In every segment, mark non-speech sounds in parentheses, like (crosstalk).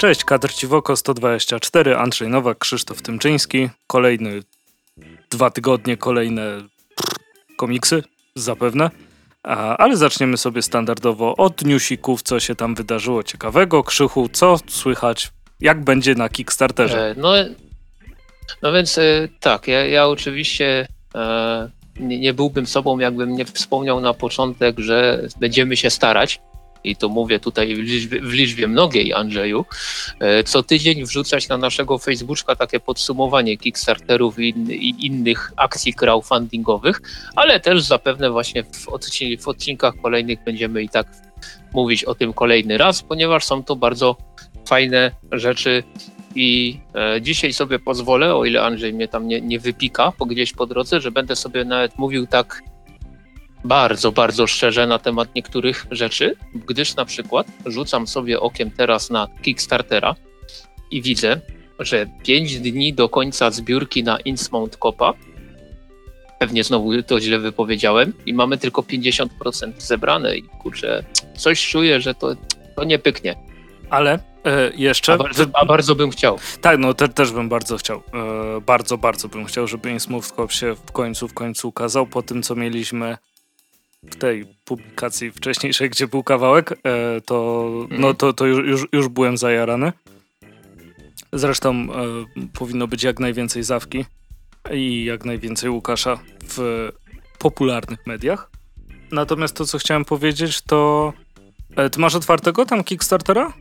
Cześć, kadr Ciwoko 124, Andrzej Nowak, Krzysztof Tymczyński. Kolejny dwa tygodnie, kolejne komiksy, zapewne. Ale zaczniemy sobie standardowo od newsików, co się tam wydarzyło ciekawego. Krzychu, co słychać, jak będzie na Kickstarterze? E, no, no więc e, tak, ja, ja oczywiście e, nie byłbym sobą, jakbym nie wspomniał na początek, że będziemy się starać i to mówię tutaj w liczbie, w liczbie mnogiej, Andrzeju, e, co tydzień wrzucać na naszego Facebooka takie podsumowanie Kickstarterów i, i innych akcji crowdfundingowych, ale też zapewne właśnie w, w odcinkach kolejnych będziemy i tak mówić o tym kolejny raz, ponieważ są to bardzo fajne rzeczy i e, dzisiaj sobie pozwolę, o ile Andrzej mnie tam nie, nie wypika po gdzieś po drodze, że będę sobie nawet mówił tak bardzo, bardzo szczerze na temat niektórych rzeczy, gdyż na przykład rzucam sobie okiem teraz na Kickstartera i widzę, że 5 dni do końca zbiórki na Innsmouth Copa, pewnie znowu to źle wypowiedziałem, i mamy tylko 50% zebrane i kurczę, coś czuję, że to, to nie pyknie. Ale e, jeszcze... A bardzo, a bardzo, bym chciał. Tak, no te, też bym bardzo chciał. E, bardzo, bardzo bym chciał, żeby Cop się w końcu, w końcu ukazał po tym, co mieliśmy w tej publikacji wcześniejszej, gdzie był kawałek, e, to, no, mhm. to, to już, już, już byłem zajarany. Zresztą e, powinno być jak najwięcej Zawki i jak najwięcej Łukasza w popularnych mediach. Natomiast to, co chciałem powiedzieć, to e, ty masz otwartego tam Kickstartera?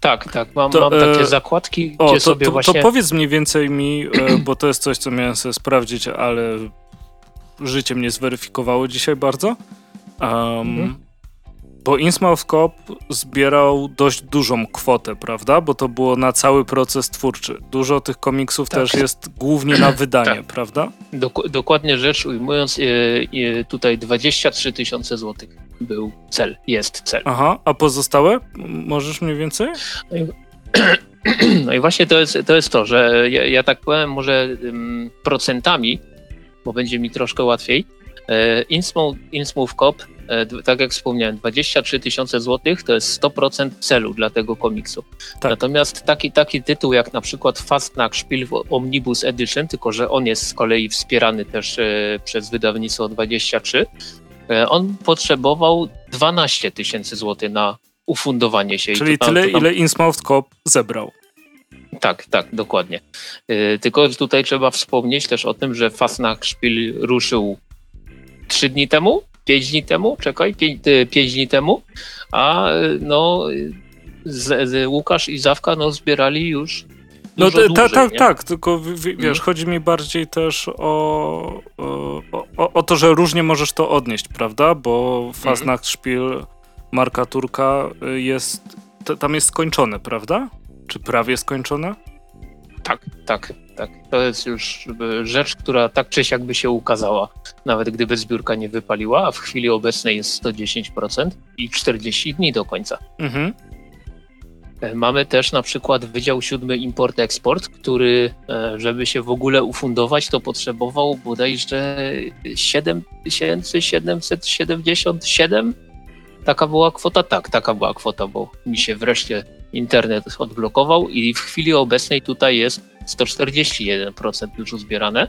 Tak, tak, mam, to, mam takie zakładki, o, gdzie to, sobie to, właśnie... To powiedz mniej więcej mi, bo to jest coś, co miałem sobie sprawdzić, ale życie mnie zweryfikowało dzisiaj bardzo. Um, mhm. Bo Innsmouth Cop zbierał dość dużą kwotę, prawda? Bo to było na cały proces twórczy. Dużo tych komiksów tak. też jest głównie na (clears throat) wydanie, tak. prawda? Dok dokładnie rzecz ujmując, e, e, tutaj 23 tysiące złotych był cel, jest cel. Aha, a pozostałe? Możesz mniej więcej? No i (clears throat) właśnie to jest to, jest to że ja, ja tak powiem może um, procentami, bo będzie mi troszkę łatwiej. E, Innsmouth, Innsmouth Cop, e, tak jak wspomniałem, 23 tysiące złotych to jest 100% celu dla tego komiksu. Tak. Natomiast taki, taki tytuł jak na przykład Fastnack Spiel Omnibus Edition, tylko że on jest z kolei wspierany też e, przez wydawnictwo 23, on potrzebował 12 tysięcy złotych na ufundowanie się. Czyli tam, tyle, tam... ile Innsmouth Cop zebrał. Tak, tak, dokładnie. Yy, tylko tutaj trzeba wspomnieć też o tym, że Fasnachtspiel ruszył trzy dni temu, pięć dni temu, czekaj, pięć, y, pięć dni temu, a no z, z Łukasz i Zawka no zbierali już no tak, tak, tak, tylko w, wiesz, mhm. chodzi mi bardziej też o, o, o, o, to, że różnie możesz to odnieść, prawda? Bo mhm. Fasnachtspiel Marka Turka y, jest, tam jest skończone, prawda? Czy prawie skończone? Tak, tak, tak. To jest już rzecz, która tak czy siak by się ukazała, nawet gdyby zbiórka nie wypaliła, a w chwili obecnej jest 110% i 40 dni do końca. Mhm. E, mamy też na przykład Wydział Siódmy Import-Eksport, który, e, żeby się w ogóle ufundować, to potrzebował bodajże 7777 Taka była kwota? Tak, taka była kwota, bo mi się wreszcie internet odblokował i w chwili obecnej tutaj jest 141% już uzbierane.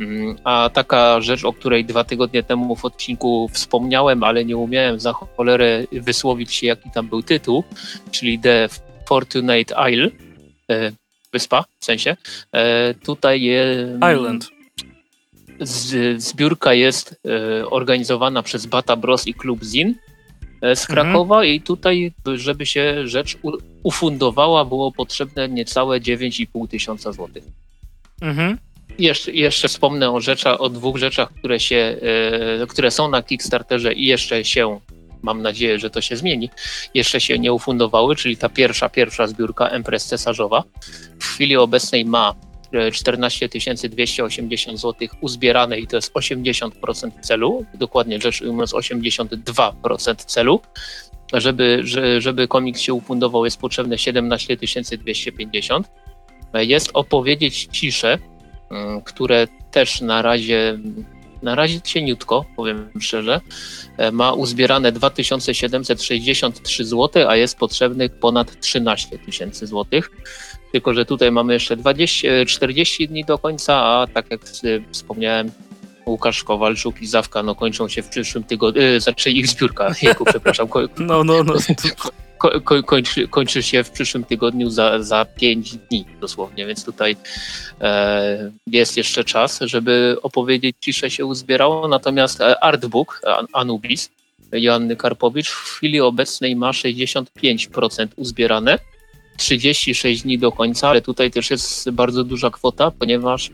Mm, a taka rzecz, o której dwa tygodnie temu w odcinku wspomniałem, ale nie umiałem za cholerę wysłowić się, jaki tam był tytuł, czyli The Fortunate Isle, e, wyspa w sensie. E, tutaj jest. Island. zbiórka jest e, organizowana przez Bata Bros i Klub Zin z mhm. Krakowa mhm. i tutaj, żeby się rzecz ufundowała, było potrzebne niecałe 9,5 tysiąca złotych. Mhm. Jeszcze, jeszcze wspomnę o, rzeczach, o dwóch rzeczach, które, się, e, które są na Kickstarterze i jeszcze się, mam nadzieję, że to się zmieni, jeszcze się nie ufundowały, czyli ta pierwsza, pierwsza zbiórka Empress Cesarzowa w chwili obecnej ma 14 280 zł uzbierane i to jest 80% celu, dokładnie rzecz ujmując 82% celu. Żeby, żeby komiks się ufundował jest potrzebne 17 250. Jest opowiedzieć ciszę, mm, które też na razie na razie cieniutko, powiem szczerze. E, ma uzbierane 2763 zł, a jest potrzebnych ponad 13 tysięcy złotych. Tylko, że tutaj mamy jeszcze 20, 40 dni do końca, a tak jak wspomniałem, Łukasz Kowalczuk i Zawka no, kończą się w przyszłym tygodniu, yy, znaczy ich zbiórka, (laughs) Jego, przepraszam. Ko, no, no, no. Ko, ko, kończy, kończy się w przyszłym tygodniu za, za 5 dni dosłownie, więc tutaj e, jest jeszcze czas, żeby opowiedzieć ciszę się uzbierało, natomiast e, Artbook Anubis Joanny Karpowicz w chwili obecnej ma 65% uzbierane, 36 dni do końca, ale tutaj też jest bardzo duża kwota, ponieważ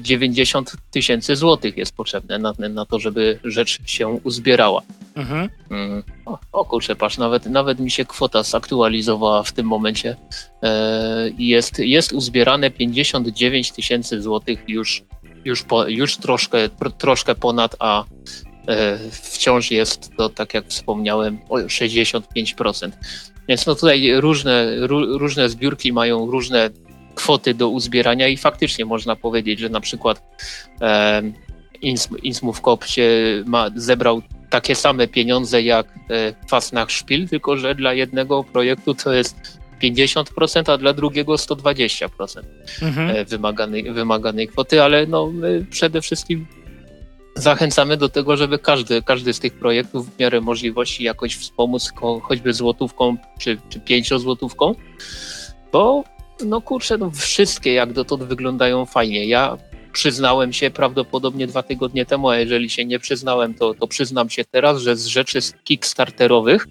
90 e, tysięcy złotych jest potrzebne na, na, to, żeby rzecz się uzbierała. Mhm. Mm. O, o kurczę, patrz, nawet, nawet mi się kwota zaktualizowała w tym momencie. E, jest, jest uzbierane 59 tysięcy złotych już, już, po, już troszkę, troszkę ponad, a wciąż jest to, tak jak wspomniałem, 65%. Więc no tutaj różne, różne zbiórki mają różne kwoty do uzbierania i faktycznie można powiedzieć, że na przykład e, Innsmouth się ma, zebrał takie same pieniądze jak e, Fasnach Szpil, tylko że dla jednego projektu to jest 50%, a dla drugiego 120% mhm. E, wymaganej, wymaganej kwoty, ale no, przede wszystkim zachęcamy do tego, żeby każdy, każdy z tych projektów w miarę możliwości jakoś wspomóc choćby złotówką czy, czy pięciozłotówką, bo no kurczę, no wszystkie jak dotąd wyglądają fajnie. Ja przyznałem się prawdopodobnie dwa tygodnie temu, a jeżeli się nie przyznałem, to, to przyznam się teraz, że z rzeczy kickstarterowych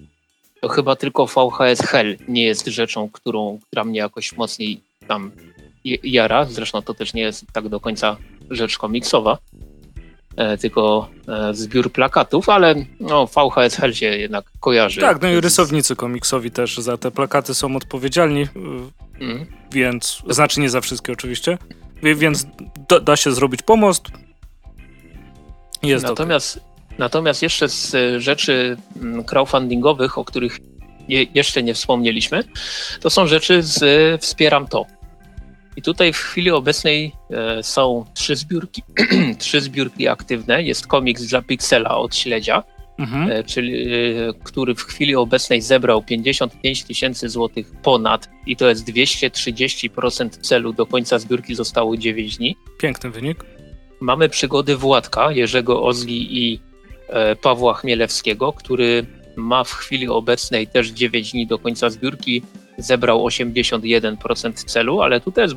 to chyba tylko VHS Hell nie jest rzeczą, którą, która mnie jakoś mocniej tam jara. Zresztą to też nie jest tak do końca rzecz komiksowa, tylko e, zbiór plakatów, ale no, VHS Hell się jednak kojarzy. Tak, no i rysownicy komiksowi też za te plakaty są odpowiedzialni. Mm. Więc, znaczy nie za wszystkie oczywiście, więc da, da się zrobić pomost. Jest natomiast, okay. natomiast jeszcze z e, rzeczy mm, crowdfundingowych, o których jeszcze nie wspomnieliśmy, to są rzeczy z e, Wspieram To. I tutaj w chwili obecnej e, są trzy zbiórki, (clears throat) trzy zbiórki aktywne. Jest komiks dla Pixela od Śledzia, mhm. E, czyli, e, który w chwili obecnej zebrał 55 tysięcy złotych ponad i to jest 230% celu. Do końca zbiórki zostało 9 dni. Piękny wynik. Mamy przygody Władka, Jerzego Ozgi i e, Pawła Chmielewskiego, który ma w chwili obecnej też 9 dni do końca zbiórki, zebrał 81% celu, ale tutaj jest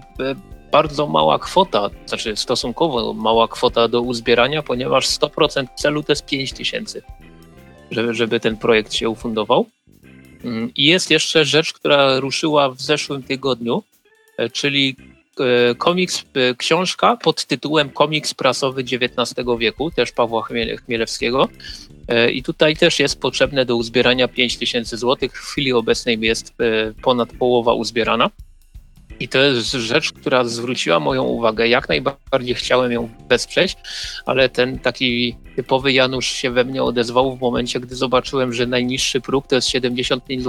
bardzo mała kwota, znaczy stosunkowo mała kwota do uzbierania, ponieważ 100% celu to jest 5 tysięcy żeby, żeby ten projekt się ufundował. Mm, I jest jeszcze rzecz, która ruszyła w zeszłym tygodniu, e, czyli komiks, e, książka pod tytułem Komiks prasowy XIX wieku, też Pawła Chmielewskiego. I tutaj też jest potrzebne do uzbierania 5000 zł. W chwili obecnej jest ponad połowa uzbierana. I to jest rzecz, która zwróciła moją uwagę. Jak najbardziej chciałem ją wesprzeć, ale ten taki typowy Janusz się we mnie odezwał w momencie, gdy zobaczyłem, że najniższy próg to jest 75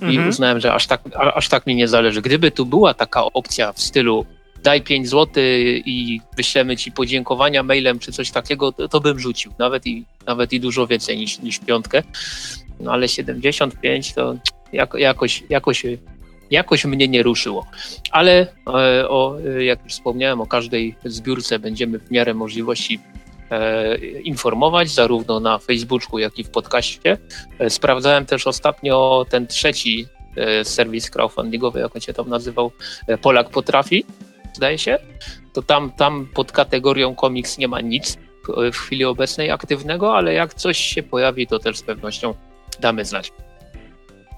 zł. I mhm. uznałem, że aż tak, aż tak mi nie zależy. Gdyby tu była taka opcja w stylu daj 5 zł i wyślemy ci podziękowania mailem czy coś takiego, to, to bym rzucił. Nawet i, nawet i dużo więcej niż, niż piątkę. No ale 75 to jako, jakoś, jakoś jakoś mnie nie ruszyło. Ale e, o, jak już wspomniałem, o każdej zbiórce będziemy w miarę możliwości informować, zarówno na Facebooku, jak i w podcaście. E, sprawdzałem też ostatnio ten trzeci serwis crowdfundingowy, jak on się tam nazywał, Polak Potrafi, zdaje się. To tam, tam pod kategorią komiks nie ma nic w chwili obecnej aktywnego, ale jak coś się pojawi, to też z pewnością damy znać.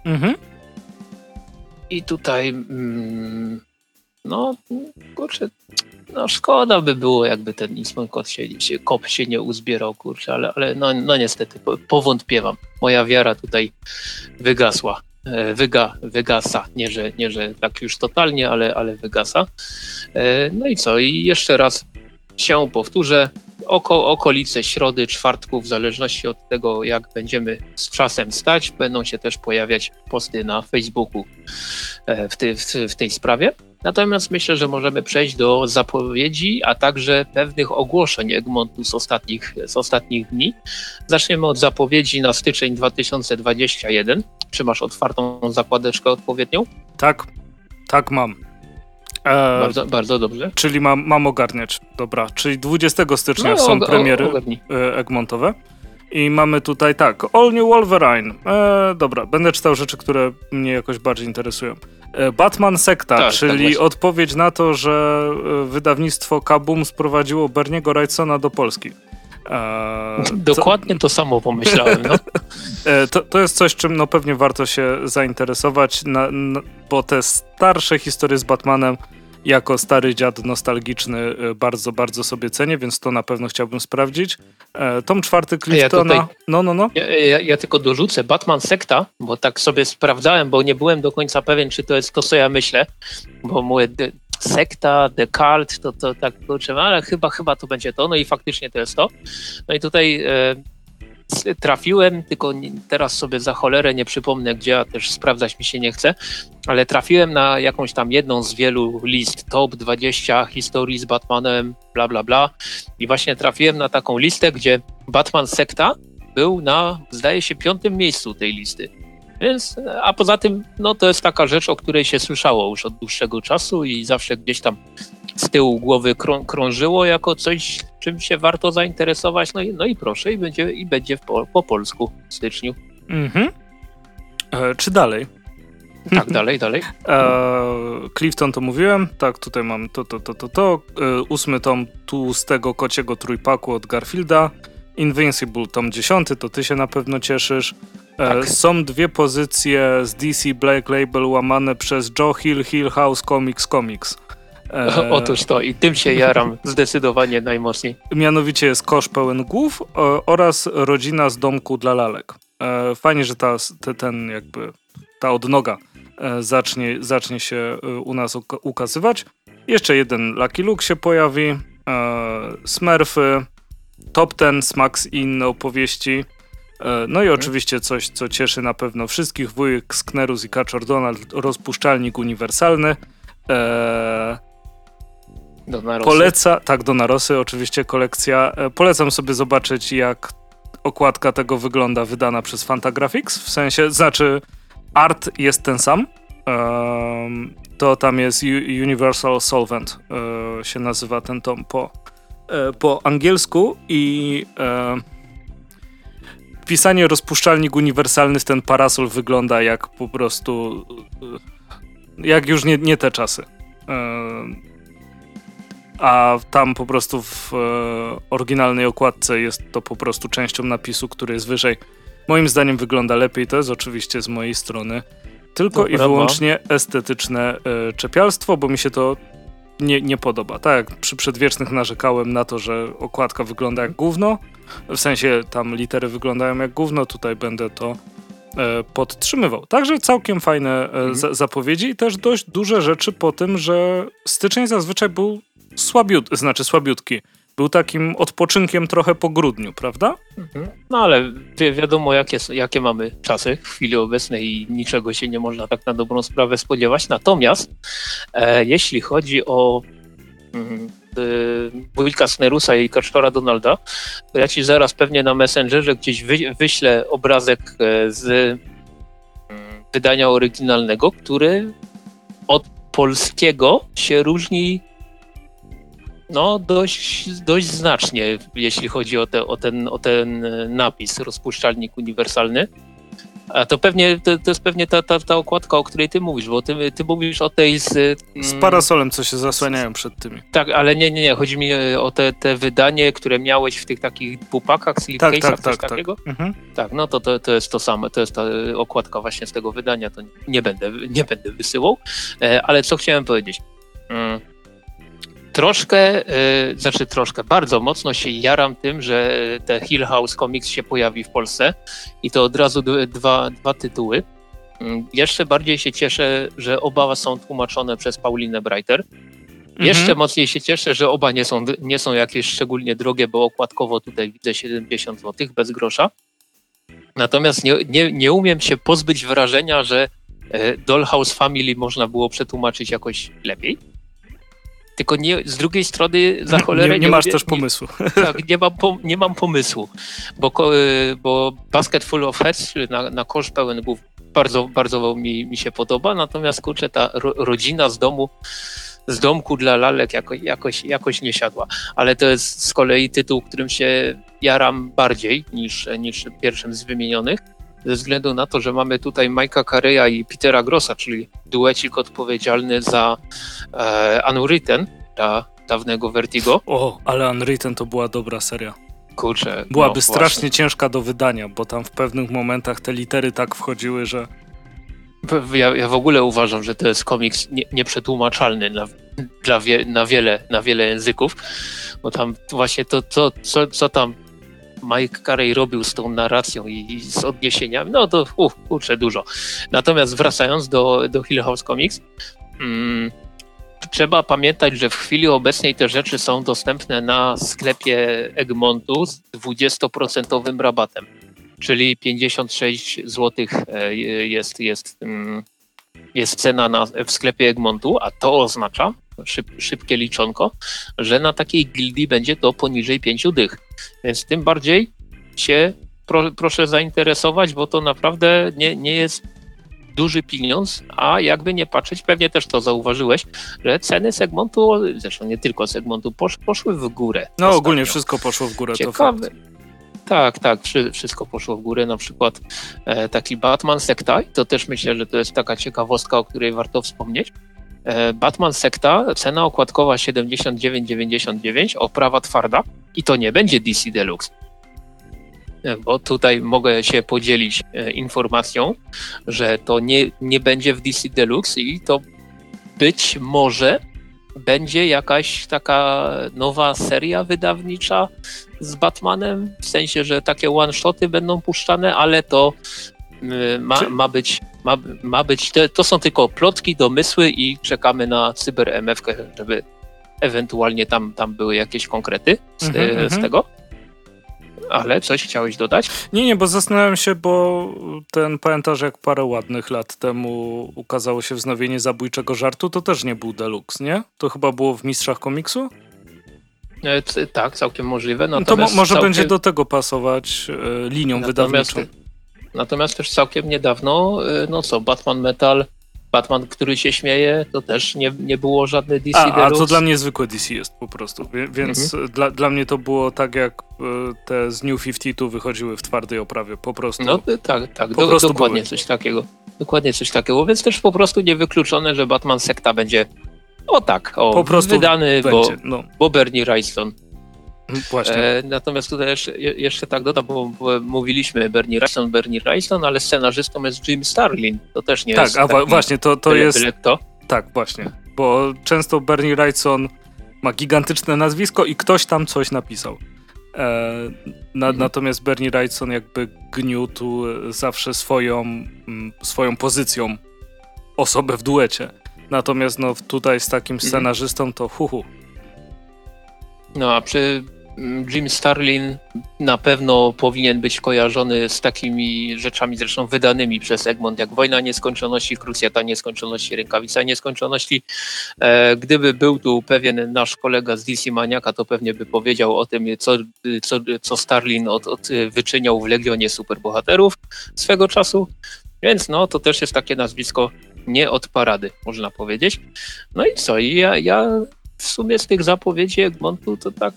Mhm. I tutaj, mm, no, kurczę, no szkoda by było, jakby ten Kod się, się, kop się nie uzbierał, kurczę, ale, ale no, no niestety, powątpiewam. Moja wiara tutaj wygasła. E, wyga, wygasa, nie że, nie, że tak już totalnie, ale, ale wygasa. E, no i co? I jeszcze raz się powtórzę. oko, okolice środy, czwartku, w zależności od tego, jak będziemy z czasem stać, będą się też pojawiać posty na Facebooku w, ty, w, w tej sprawie. Natomiast myślę, że możemy przejść do zapowiedzi, a także pewnych ogłoszeń Egmontu z ostatnich, z ostatnich dni. Zaczniemy od zapowiedzi na styczeń 2021. Czy masz otwartą zakładeczkę odpowiednią? Tak, tak mam. E, bardzo, bardzo dobrze. Czyli mam, mam ogarniać. Dobra, czyli 20 stycznia no, są premiery e, Egmontowe. I mamy tutaj tak, All New Wolverine. E, dobra, będę czytał rzeczy, które mnie jakoś bardziej interesują. E, Batman Sekta, tak, czyli tak odpowiedź na to, że e, wydawnictwo Kabum sprowadziło Berniego Wrightsona do Polski. E, Dokładnie to... to samo pomyślałem. No. (laughs) To, to jest coś, czym no pewnie warto się zainteresować, na, na, bo te starsze historie z Batmanem jako stary dziad nostalgiczny e, bardzo, bardzo sobie cenię, więc to na pewno chciałbym sprawdzić. Tom czwarty Cliftona. Ja tutaj, no, no, no. Ja, ja, ja, tylko dorzucę Batman Sekta, bo tak sobie sprawdzałem, bo nie byłem do końca pewien, czy to jest to, co ja myślę, bo mówię, sekta, The Cult, to, to tak kurczę, ale chyba, chyba to będzie to, no i faktycznie to jest to. No i tutaj e, trafiłem, tylko teraz sobie za cholerę nie przypomnę, gdzie, a też sprawdzać mi się nie chce, ale trafiłem na jakąś tam jedną z wielu list, top 20 historii z Batmanem, bla, bla, bla i właśnie trafiłem na taką listę, gdzie Batman Sekta był na, zdaje się, piątym miejscu tej listy. Więc, a poza tym, no to jest taka rzecz, o której się słyszało już od dłuższego czasu i zawsze gdzieś tam z tyłu głowy krą, krążyło jako coś, czym się warto zainteresować. No i, no i proszę, i będzie, i będzie po, po polsku w Mhm. E, czy dalej? Tak, (laughs) dalej, dalej. E, Clifton to mówiłem. Tak, tutaj mam to, to, to, to, to. E, ósmy tom tłustego kociego trójpaku od Garfielda. Invincible tom dziesiąty, to ty się na pewno cieszysz. E, tak. Są dwie pozycje z DC Black Label łamane przez Joe Hill, Hill House Comics Comics. E... Otóż to i tym się jaram (laughs) zdecydowanie najmocniej. Mianowicie jest Kosz pełen głów oraz Rodzina z domku dla lalek. E, fajnie, że ta, te, ten jakby ta odnoga e, zacznie, zacznie się u nas ukazywać. Jeszcze jeden Lucky Luke się pojawi. Smurfy, Top Ten, Smax i inne opowieści. E, no i mhm. oczywiście coś, co cieszy na pewno wszystkich, wujek Sknerus i Kaczor Donald, rozpuszczalnik uniwersalny. Eee, Poleca, tak, do narosy oczywiście kolekcja. E, polecam sobie zobaczyć, jak okładka tego wygląda wydana przez Fantagraphics, w sensie, znaczy art jest ten sam, eee, to tam jest Universal Solvent, e, się nazywa ten tom po, e, po angielsku i e, wpisanie rozpuszczalnik uniwersalny ten parasol wygląda jak po prostu jak już nie, nie te czasy. A tam po prostu w e, oryginalnej okładce jest to po prostu częścią napisu, który jest wyżej. Moim zdaniem wygląda lepiej. To jest oczywiście z mojej strony tylko i wyłącznie estetyczne e, czepialstwo, bo mi się to nie, nie podoba. Tak, przy przedwiecznych narzekałem na to, że okładka wygląda jak gówno, w sensie tam litery wyglądają jak gówno, tutaj będę to e, podtrzymywał. Także całkiem fajne e, mhm. zapowiedzi i też dość duże rzeczy po tym, że styczeń zazwyczaj był słabiut, znaczy słabiutki. Był takim odpoczynkiem trochę po grudniu, prawda? Mhm. No ale wi wiadomo, jakie, jakie mamy czasy w chwili obecnej i niczego się nie można tak na dobrą sprawę spodziewać. Natomiast e, jeśli chodzi o mm, wujka Snerusa i Kaczora Donalda, to ja ci zaraz pewnie na Messengerze gdzieś wy, wyślę obrazek e, z mm, wydania oryginalnego, który od polskiego się różni no dość, dość znacznie, jeśli chodzi o, te, o, ten, o ten napis, rozpuszczalnik uniwersalny. A to pewnie, to, to jest pewnie ta, ta, ta okładka, o której ty mówisz, bo ty, ty mówisz o tej z... Mm, z parasolem, co się zasłaniają przed tymi. Tak, ale nie, nie, nie, chodzi mi e, o te, te wydanie, które miałeś w tych takich pupakach, slipcase'ach, tak, tak, coś tak, takiego? Tak. Mhm. tak, no to, to, to jest to samo, to jest ta okładka właśnie z tego wydania, to nie będę, nie będę wysyłał, e, ale co chciałem powiedzieć... Mm, troszkę, yy, znaczy troszkę, bardzo mocno się jaram tym, że te Hill House Comics się pojawi w Polsce i to od razu dwa, dwa tytuły. Yy, jeszcze bardziej się cieszę, że oba są tłumaczone przez Paulinę Breiter. Jeszcze mocniej się cieszę, że oba nie są, nie są jakieś szczególnie drogie, bo okładkowo tutaj widzę 70 zł bez grosza. Natomiast nie, nie, nie umiem się pozbyć wrażenia, że e, Dollhouse Family można było przetłumaczyć jakoś lepiej. Tylko nie, z drugiej strony za cholerę Nie, nie, nie masz lubię- też pomysłu. (laughs) tak, nie mam, pom- nie mam pomysłu, bo, y, bo Basket Full of Heads na, na kosz pełen głów bardzo, bardzo mi, mi się podoba, natomiast kurczę, ta ro- rodzina z domu, z domku dla lalek jako, jakoś, jakoś nie siadła. Ale to jest z kolei tytuł, którym się jaram bardziej niż, niż pierwszym z wymienionych, ze względu na to, że mamy tutaj Mike'a Carreya i Petera Grossa, czyli duecik odpowiedzialny za e, Unwritten, dla dawnego Vertigo. O, ale Unwritten to była dobra seria. Kurczę. Byłaby no, strasznie właśnie. ciężka do wydania, bo tam w pewnych momentach te litery tak wchodziły, że Ja, ja w ogóle uważam, że to jest komiks nie, nieprzetłumaczalny na, dla wie, na, wiele, na wiele języków, bo tam właśnie to, to co, co tam Mike Carey robił z tą narracją i, i z odniesieniami, no to uf, kurczę, dużo. Natomiast wracając do, do Hill House Comics, mm, trzeba pamiętać, że w chwili obecnej te rzeczy są dostępne na sklepie Egmontu z 20% rabatem czyli 56 zł jest, jest, mm, jest cena na, w sklepie Egmontu, a to oznacza, szyb, szybkie liczonko, że na takiej gildii będzie to poniżej 5 dych. Więc tym bardziej się pro, proszę zainteresować, bo to naprawdę nie, nie jest duży pieniądz, a jakby nie patrzeć, pewnie też to zauważyłeś, że ceny segmentu, zresztą nie tylko segmentu, posz, poszły w górę. no ostatnio. ogólnie wszystko poszło w górę, to Ciekawe. fakt. Tak, tak, wszy- wszystko poszło w górę. Na przykład e, taki Batman Sekta, to też myślę, że to jest taka ciekawostka, o której warto wspomnieć. E, Batman Sekta, cena okładkowa 79,99, oprawa twarda i to nie będzie DC Deluxe. E, Bo tutaj mogę się podzielić e, informacją, że to nie, nie będzie w DC Deluxe i to być może będzie jakaś taka nowa seria wydawnicza z Batmanem, w sensie, że takie one-shoty będą puszczane, ale to ma, Czy- ma być, ma, ma być te, to są tylko plotki, domysły i czekamy na Cyber MF, żeby ewentualnie tam, tam były jakieś konkrety z, Mhm, e, z mhm. tego. Ale coś chciałeś dodać? Nie, nie, bo zastanawiam się, bo ten pamiętasz, jak parę ładnych lat temu ukazało się wznowienie zabójczego żartu, to też nie był deluxe, nie? To chyba było w Mistrzach Komiksu? E, tak, całkiem możliwe. No to mo- może całkiem, będzie do tego pasować e, linią Natomiast, wydawniczą. Natomiast też całkiem niedawno, e, no co, Batman Metal, Batman, który się śmieje, to też nie, nie było żadne DC A, a to dla mnie zwykłe DC jest po prostu, więc dla, dla mnie to było tak, jak e, te z New 52 wychodziły w twardej oprawie, po prostu. No y, tak, tak, Po do, prostu dokładnie były. coś takiego. Dokładnie coś takiego, więc też po prostu niewykluczone, że Batman Sekta będzie o tak, o, Po prostu wydany, bo, Będzie, no bo Bernie Wrightson. Właśnie. E, natomiast tutaj jeszcze, je- jeszcze tak dodam, bo, bo mówiliśmy Bernie Wrightson, Bernie Wrightson, ale scenarzystą jest Jim Starlin. To też nie tak, jest a wa- taki właśnie, to, to byle- jest, kto. tak, właśnie, bo często Bernie Wrightson ma gigantyczne nazwisko i ktoś tam coś napisał. E, na, Mhm. Natomiast Bernie Wrightson jakby gniótł zawsze swoją, mm, swoją pozycją osobę w duecie. Natomiast no, tutaj z takim Mhm. scenarzystą to huhu. No a przy Jim Starlin na pewno powinien być kojarzony z takimi rzeczami zresztą wydanymi przez Egmont, jak Wojna Nieskończoności, Krucjata Nieskończoności, Rękawica Nieskończoności. E, gdyby był tu pewien nasz kolega z DC Maniaka, to pewnie by powiedział o tym, co, co, co Starlin od, od wyczyniał w Legionie Superbohaterów swego czasu. Więc no, to też jest takie nazwisko nie od parady, można powiedzieć. No i co? Ja, ja w sumie z tych zapowiedzi Egmontu to tak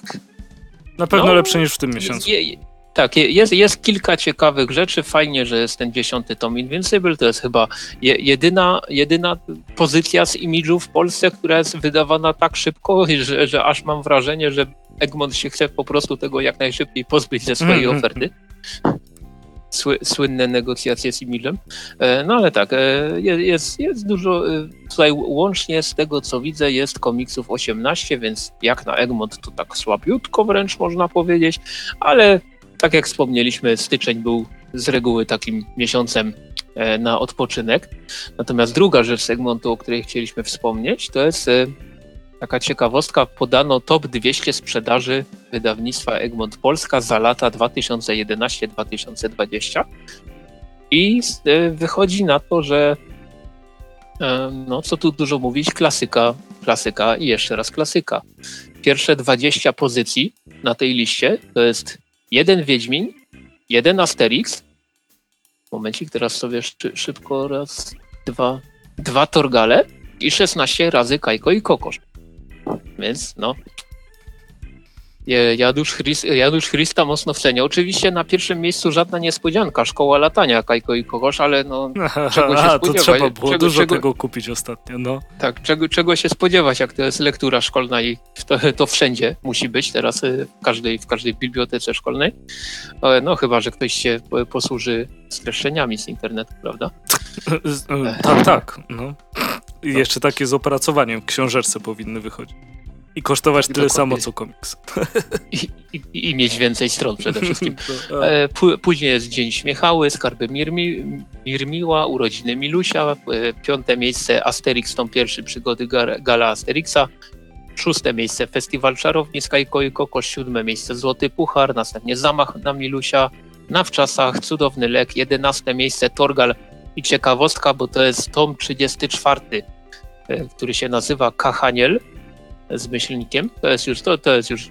Na pewno No, lepsze niż w tym miesiącu. je, tak, je- jest, jest kilka ciekawych rzeczy. Fajnie, że jest ten dziesiąty tom Invincible. To jest chyba je, jedyna, jedyna pozycja z imidżu w Polsce, która jest wydawana tak szybko, że, że aż mam wrażenie, że Egmont się chce po prostu tego jak najszybciej pozbyć ze swojej Mhm. oferty. Sły, słynne negocjacje z imidżem. E, No ale tak, e, je- jest, jest dużo. e, Tutaj łącznie z tego, co widzę, jest komiksów 18, więc jak na Egmont to tak słabiutko wręcz można powiedzieć, ale tak jak wspomnieliśmy, styczeń był z reguły takim miesiącem na odpoczynek. Natomiast druga rzecz segmentu, o której chcieliśmy wspomnieć, to jest taka ciekawostka, podano top 200 sprzedaży wydawnictwa Egmont Polska za lata 2011-2020 i e, wychodzi na to, że e, no co tu dużo mówić, klasyka, klasyka i jeszcze raz klasyka. Pierwsze 20 pozycji na tej liście to jest jeden Wiedźmin, jeden Asterix, momencik, teraz sobie szybko raz, dwa, dwa Torgale i 16 razy Kajko i Kokosz. Więc no, Janusz, Christ, Janusz Christa mocno w cenie. Oczywiście na pierwszym miejscu żadna niespodzianka, szkoła latania Kajko i Kokosz, ale no (laughs) czego się A, spodziewać? to trzeba było czego, dużo czego, tego kupić ostatnio, no. Tak, czego, czego się spodziewać, jak to jest lektura szkolna i to, to wszędzie musi być teraz y, w każdej, w każdej bibliotece szkolnej. No chyba, że ktoś się posłuży streszczeniami z internetu, prawda? (laughs) E, tak, tak, no. I jeszcze takie z opracowaniem w książeczce powinny wychodzić. I kosztować tyle Dokładnie. samo co komiks. I, i, I, mieć więcej stron przede (laughs) wszystkim. E, później jest Dzień Śmiechały, Skarby Mirmi, Mirmiła, Urodziny Milusia, e, piąte miejsce Asterix, tą pierwszy przygody Gala Asterixa, szóste miejsce Festiwal Czarownic Kajko i Kokosz, siódme miejsce Złoty Puchar, następnie Zamach na Milusia, Na Wczasach, Cudowny Lek, jedenaste miejsce Torgal i ciekawostka, bo to jest tom 34, e, który się nazywa Kachaniel, z myślnikiem. To jest już, to, to jest już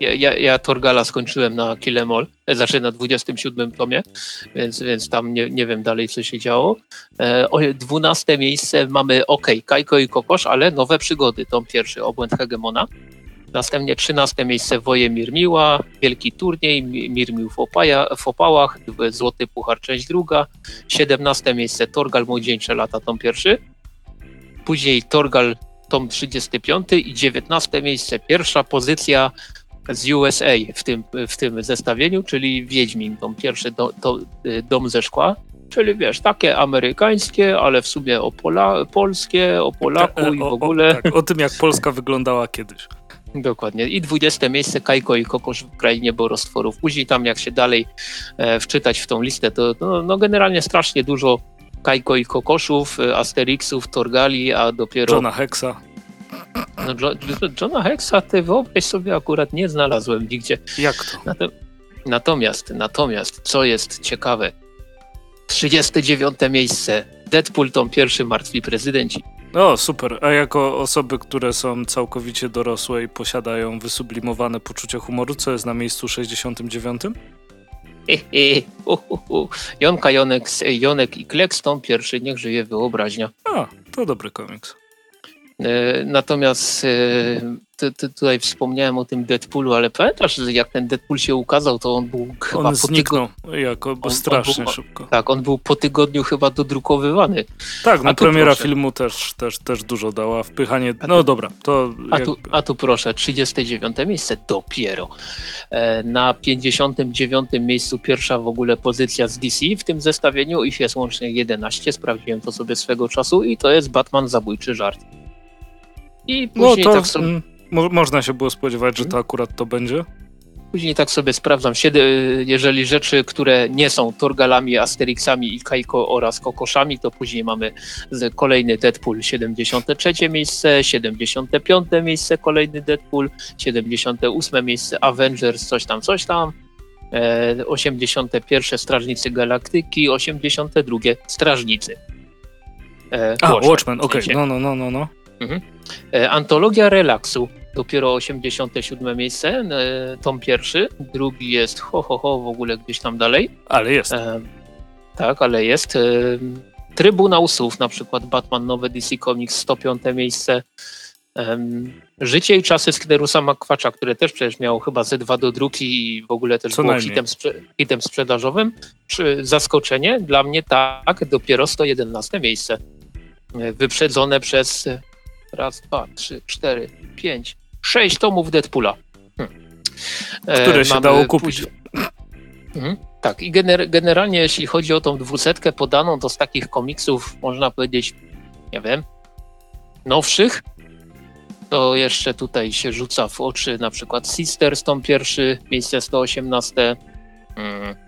ja, ja, ja, Torgala skończyłem na Kilemol, e, znaczy na 27 tomie, więc, więc tam nie, nie wiem dalej, co się działo. E, 12 miejsce mamy OK, Kajko i Kokosz, ale nowe przygody, tom pierwszy, Obłęd Hegemona. Następnie 13 miejsce Woje Mirmiła, Wielki Turniej, Mirmił w, opaja, w Opałach, Złoty Puchar, część druga. 17 miejsce Torgal Młodzieńcze lata, tom pierwszy. Później Torgal tom 35 i 19 miejsce. Pierwsza pozycja z USA w tym, w tym zestawieniu, czyli Wiedźmin, tom pierwszy do, dom ze szkła. Czyli wiesz, takie amerykańskie, ale w sumie o Pola, polskie, o Polaku i w ogóle. O, tak, o tym, jak Polska wyglądała kiedyś. Dokładnie. I 20 miejsce Kajko i Kokosz w krainie borostworów. Później tam jak się dalej e, wczytać w tą listę, to no, no, generalnie strasznie dużo Kajko i Kokoszów, y, Asterixów, Torgali, a dopiero... Johna Hexa. No, Johna Hexa ty wyobraź sobie akurat nie znalazłem nigdzie. Jak to? Natomiast, natomiast, co jest ciekawe, 39 miejsce. Deadpool to pierwszy martwi prezydenci. O, super. A jako osoby, które są całkowicie dorosłe i posiadają wysublimowane poczucie humoru, co jest na miejscu 69? Jonka, Jonek, Jonek i Klekston, pierwszy, niech żyje wyobraźnia. A, to dobry komiks. E, natomiast e, ty, ty tutaj wspomniałem o tym Deadpoolu, ale pamiętasz, jak ten Deadpool się ukazał, to on był chyba on zniknął jako on, strasznie on był, szybko. Tak, on był po tygodniu chyba dodrukowywany. Tak, no premiera proszę. filmu też, też, też dużo dała, wpychanie, no tu, dobra, to... A tu, a tu proszę, 39 miejsce dopiero. E, na 59 miejscu pierwsza w ogóle pozycja z DC w tym zestawieniu, ich jest łącznie 11, sprawdziłem to sobie swego czasu i to jest Batman Zabójczy Żart. I no później no to, tak sobie... Mo można się było spodziewać, że to mhm. akurat to będzie. Później tak sobie sprawdzam, jeżeli rzeczy, które nie są Torgalami, Asterixami i Kajko oraz Kokoszami, to później mamy kolejny Deadpool 73 miejsce, 75 miejsce kolejny Deadpool, 78 miejsce Avengers, coś tam, coś tam, 81 e, Strażnicy Galaktyki, 82 Strażnicy. E, A, Watchmen, Watchmen okej, okay. no, no, no, no. no. Mhm. E, antologia relaksu, dopiero 87 miejsce, e, tom pierwszy, drugi jest ho, ho, ho, w ogóle gdzieś tam dalej. Ale jest. E, tak, ale jest. E, Trybunał Słów, na przykład Batman Nowe DC Comics, 105 miejsce. E, Życie i czasy Sknerusa McQuacza, które też przecież miało chyba ze dwa do druki i w ogóle też Co było hitem, sprze hitem sprzedażowym. Czy zaskoczenie? Dla mnie tak, dopiero 111 miejsce. E, wyprzedzone przez raz, dwa, trzy, cztery, pięć, sześć tomów Deadpoola. Hmm. Które się dało kupić. Mhm. Tak, i gener generalnie jeśli chodzi o tą dwusetkę podaną, to z takich komiksów można powiedzieć, nie wiem, nowszych, to jeszcze tutaj się rzuca w oczy na przykład Sisters, tom pierwszy, miejsce 118, hmm.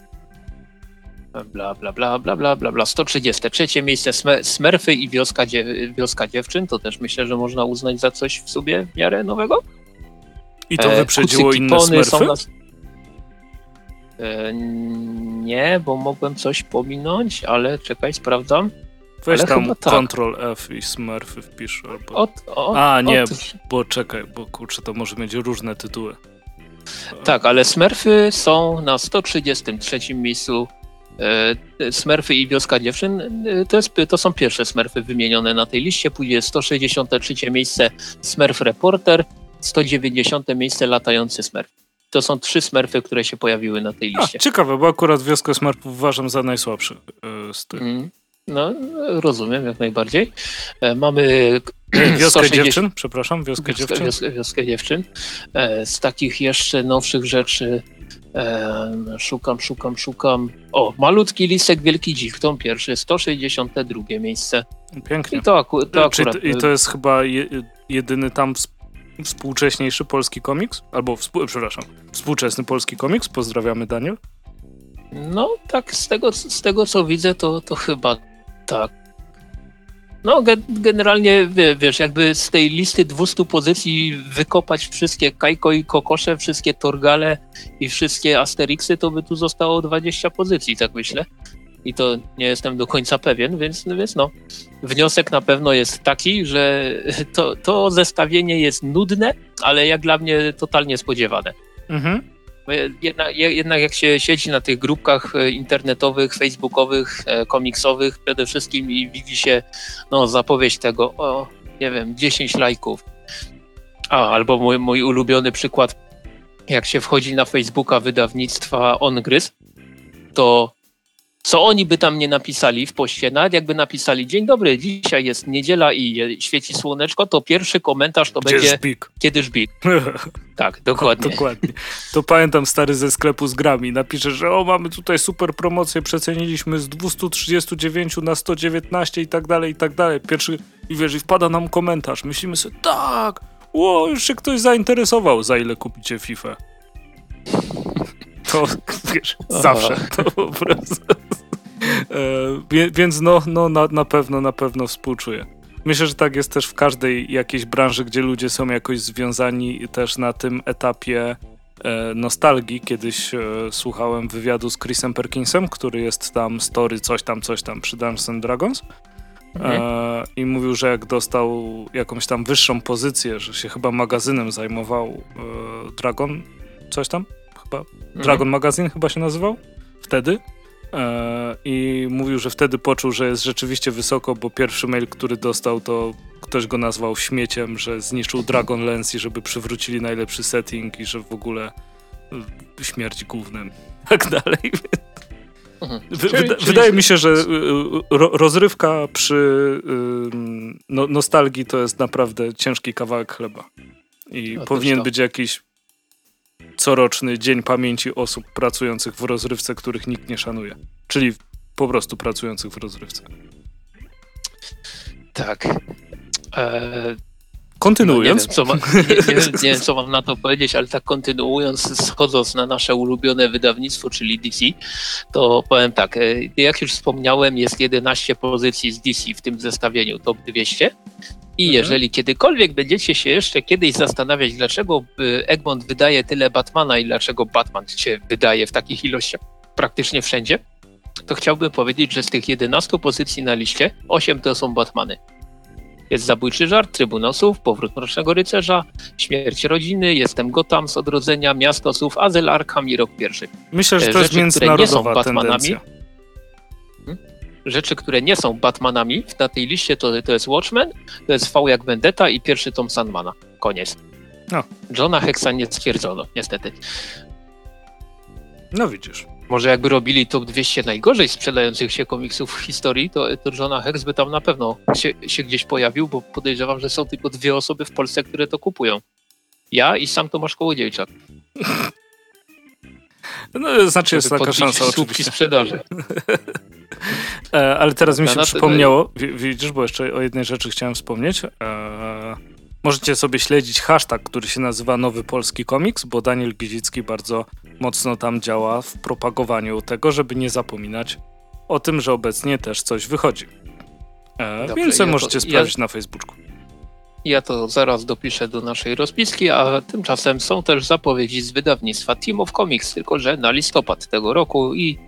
Bla, bla, bla, bla, bla, bla, bla. 133 miejsce Sme- Smurfy i wioska, dziew- wioska dziewczyn, to też myślę, że można uznać za coś w sobie w miarę nowego. I to E, wyprzedziło Kucy inne smurfy? na- E, nie, bo mogłem coś pominąć, ale czekaj, sprawdzam. Weź ale tam tak. Ctrl F i smurfy wpisz. Albo... Od, od, A, nie, od, bo czekaj, bo kurczę, to może mieć różne tytuły. Tak, ale Smurfy są na 133 miejscu. E, Smurfy i Wioska Dziewczyn e, to, jest, to są pierwsze Smurfy wymienione na tej liście. Później 163 miejsce Smurf Reporter, 190 miejsce Latający Smurf. To są trzy Smurfy, które się pojawiły na tej A, liście. ciekawe, bo akurat wioskę smurfów uważam za najsłabszy e, z tych. Mm, No, rozumiem, jak najbardziej. Mamy (clears throat) Wioskę 160 dziewczyn, przepraszam, wioskę dziewczyn. wioskę, wioskę dziewczyn. Z takich jeszcze nowszych rzeczy e, szukam, szukam, szukam. O, malutki lisek Wielki Dzik, tą pierwszy, 162 miejsce. Pięknie. I to, aku, to akurat. I to jest chyba je, jedyny tam ws- współcześniejszy polski komiks? Albo, współ, przepraszam, współczesny polski komiks. Pozdrawiamy, Daniel. No, tak, z tego, z tego co widzę, to, to chyba tak. No, ge, generalnie wie- wiesz, jakby z tej listy 200 pozycji wykopać wszystkie Kajko i Kokosze, wszystkie Torgale i wszystkie Asterixy, to by tu zostało 20 pozycji, tak myślę. I to nie jestem do końca pewien, więc, więc no. Wniosek na pewno jest taki, że to, to zestawienie jest nudne, ale jak dla mnie totalnie spodziewane. Mhm. Bo Jednak, jednak jak się siedzi na tych grupkach e, internetowych, facebookowych, e, komiksowych przede wszystkim i widzi się no, zapowiedź tego, o, nie wiem, 10 lajków. A, albo mój, mój ulubiony przykład, jak się wchodzi na Facebooka wydawnictwa Ongryz, to co oni by tam nie napisali w poście, nawet jakby napisali dzień dobry, dzisiaj jest niedziela i świeci słoneczko, to pierwszy komentarz to Gdzie będzie Big? kiedy żbik. (laughs) Tak, dokładnie. Dokładnie. To pamiętam stary ze sklepu z grami. Napisze, że o, mamy tutaj super promocję, przeceniliśmy z 239 na 119 i tak dalej, i tak dalej. Pierwszy, i wiesz, i wpada nam komentarz. Myślimy sobie, tak, o, już się ktoś zainteresował, za ile kupicie FIFA. To, wiesz, zawsze. To po prostu. E, więc no, no na, na pewno, na pewno współczuję. Myślę, że tak jest też w każdej jakiejś branży, gdzie ludzie są jakoś związani też na tym etapie e, nostalgii. Kiedyś e, słuchałem wywiadu z Chrisem Perkinsem, który jest tam story coś tam, coś tam przy Dungeons Dragons. Mhm. E, I mówił, że jak dostał jakąś tam wyższą pozycję, że się chyba magazynem zajmował e, Dragon, coś tam, chyba Mhm. Dragon Magazine chyba się nazywał wtedy. E, I mówił, że wtedy poczuł, że jest rzeczywiście wysoko, bo pierwszy mail, który dostał, to ktoś go nazwał śmieciem, że zniszczył Dragon Lens i żeby przywrócili najlepszy setting i że w ogóle y, śmierć głównym. Tak dalej. Mhm. Wy, Czyli- wyda, czyli- wydaje mi się, że y, y, ro, rozrywka przy no, nostalgii to jest naprawdę ciężki kawałek chleba. I No, powinien być jakiś coroczny dzień pamięci osób pracujących w rozrywce, których nikt nie szanuje. Czyli po prostu pracujących w rozrywce. Tak. E, Kontynuując, No nie, wiem, co ma, nie, nie, wiem- nie wiem, co mam na to powiedzieć, ale tak kontynuując, schodząc na nasze ulubione wydawnictwo, czyli DC, to powiem tak, e, jak już wspomniałem, jest 11 pozycji z DC w tym zestawieniu top 200 i Mhm. jeżeli kiedykolwiek będziecie się jeszcze kiedyś zastanawiać, dlaczego y, Egmont wydaje tyle Batmana i dlaczego Batman się wydaje w takich ilościach praktycznie wszędzie, to chciałbym powiedzieć, że z tych 11 pozycji na liście 8 to są Batmany. Jest Zabójczy Żart, Trybunał Słów, Powrót Mrocznego Rycerza, Śmierć Rodziny, Jestem Gotham z Odrodzenia, Miasto Słów, Azyl Arkham i Rok Pierwszy. myślę, że to rzeczy, jest które nie są międzynarodowa Batmanami, tendencja. Rzeczy, które nie są Batmanami na tej liście to, to jest Watchmen, to jest V jak Vendetta i pierwszy tom Sandmana. Koniec. No. Johna Hexa nie stwierdzono, niestety. No widzisz. Może jakby robili top 200 najgorzej sprzedających się komiksów w historii, to, to Johna Hex by tam na pewno się, się gdzieś pojawił, bo podejrzewam, że są tylko dwie osoby w Polsce, które to kupują. Ja i sam Tomasz Kołodziejczak. (laughs) No, znaczy jest taka szansa oczywiście. sprzedaży. (laughs) E, ale teraz mi się przypomniało, wi- widzisz, bo jeszcze o jednej rzeczy chciałem wspomnieć. E, Możecie sobie śledzić hashtag, który się nazywa Nowy Polski Komiks, bo Daniel Gizicki bardzo mocno tam działa w propagowaniu tego, żeby nie zapominać o tym, że obecnie też coś wychodzi. E, Dobrze, więc ja możecie to- sprawdzić na Facebooku. Ja to zaraz dopiszę do naszej rozpiski, a tymczasem są też zapowiedzi z wydawnictwa Team of Comics, tylko że na listopad tego roku i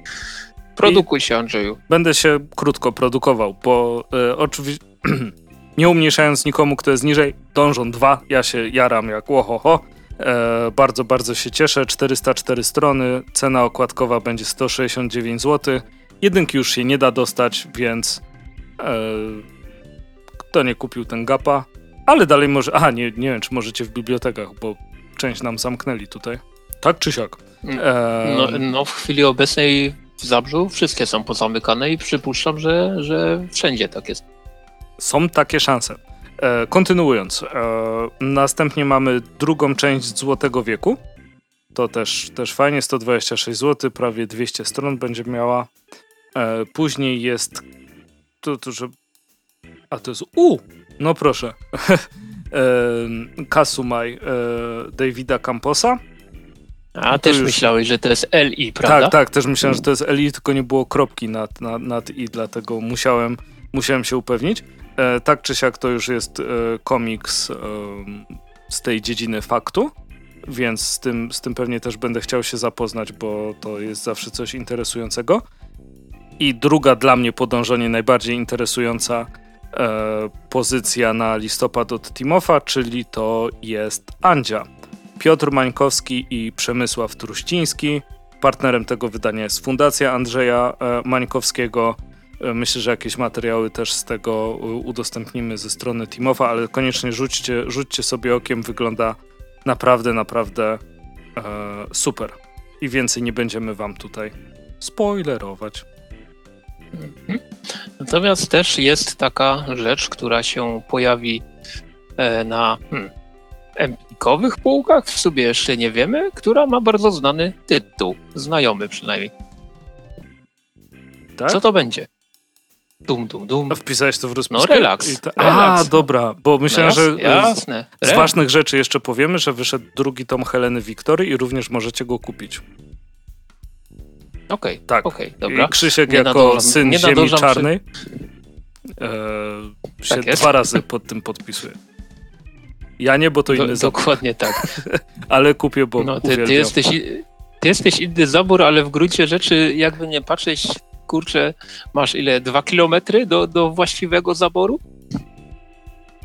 produkuj się Andrzeju. Będę się krótko produkował, bo e, oczywiście (clears throat) nie umniejszając nikomu, kto jest niżej, dążą dwa, ja się jaram jak łohoho. E, bardzo, bardzo się cieszę. 404 strony, cena okładkowa będzie 169 zł. Jedynki już się nie da dostać, więc e, kto nie kupił ten gapa, ale dalej może. Aha, nie, nie wiem, czy możecie w bibliotekach, bo część nam zamknęli tutaj. Tak czy siak? E, No, no w chwili obecnej w Zabrzu wszystkie są pozamykane i przypuszczam, że, że wszędzie tak jest. są takie szanse. E, kontynuując, e, następnie mamy drugą część Złotego Wieku. To też, też fajnie, 126 zł, prawie 200 stron będzie miała. E, później jest. To, to, że. A to jest. U! No proszę. (laughs) Kasumaj e, Davida Camposa. A to też już- myślałeś, że to jest LI, prawda? Tak, tak, też myślałem, że to jest Eli, tylko nie było kropki nad, nad, nad i, dlatego musiałem, musiałem się upewnić. E, tak czy siak to już jest e, komiks e, z tej dziedziny faktu, więc z tym, z tym pewnie też będę chciał się zapoznać, bo to jest zawsze coś interesującego. I druga dla mnie podążenie najbardziej interesująca pozycja na listopad od Timofa, czyli to jest Andzia. Piotr Mańkowski i Przemysław Truściński. Partnerem tego wydania jest Fundacja Andrzeja e, Mańkowskiego. E, Myślę, że jakieś materiały też z tego e, udostępnimy ze strony Timofa, ale koniecznie rzućcie, rzućcie sobie okiem. Wygląda naprawdę, naprawdę e, super. I więcej nie będziemy wam tutaj spoilerować. Mhm. Natomiast też jest taka rzecz, która się pojawi e, na hmm, empikowych półkach, w sumie jeszcze nie wiemy, która ma bardzo znany tytuł, znajomy przynajmniej. Tak? Co to będzie? Dum, dum, dum. A wpisałeś to w rozpiskę? No, relaks. I ta- Relaks. A, dobra, bo myślałem, No że e, Jasne. z ważnych rzeczy jeszcze powiemy, że wyszedł drugi tom Heleny Wiktory i również możecie go kupić. Okej, Tak. okej, dobra. I Krzysiek Nie jako syn nie Ziemi nadążam przy- Czarnej e, się Tak dwa razy pod tym podpisuje. Ja nie, bo to Do, inny zabór, dokładnie tak. (laughs) ale kupię, bo No, ty, ty, jesteś, ty jesteś inny zabór, ale w gruncie rzeczy, jakby nie patrzeć, kurczę, masz ile? Dwa kilometry do, do właściwego zaboru?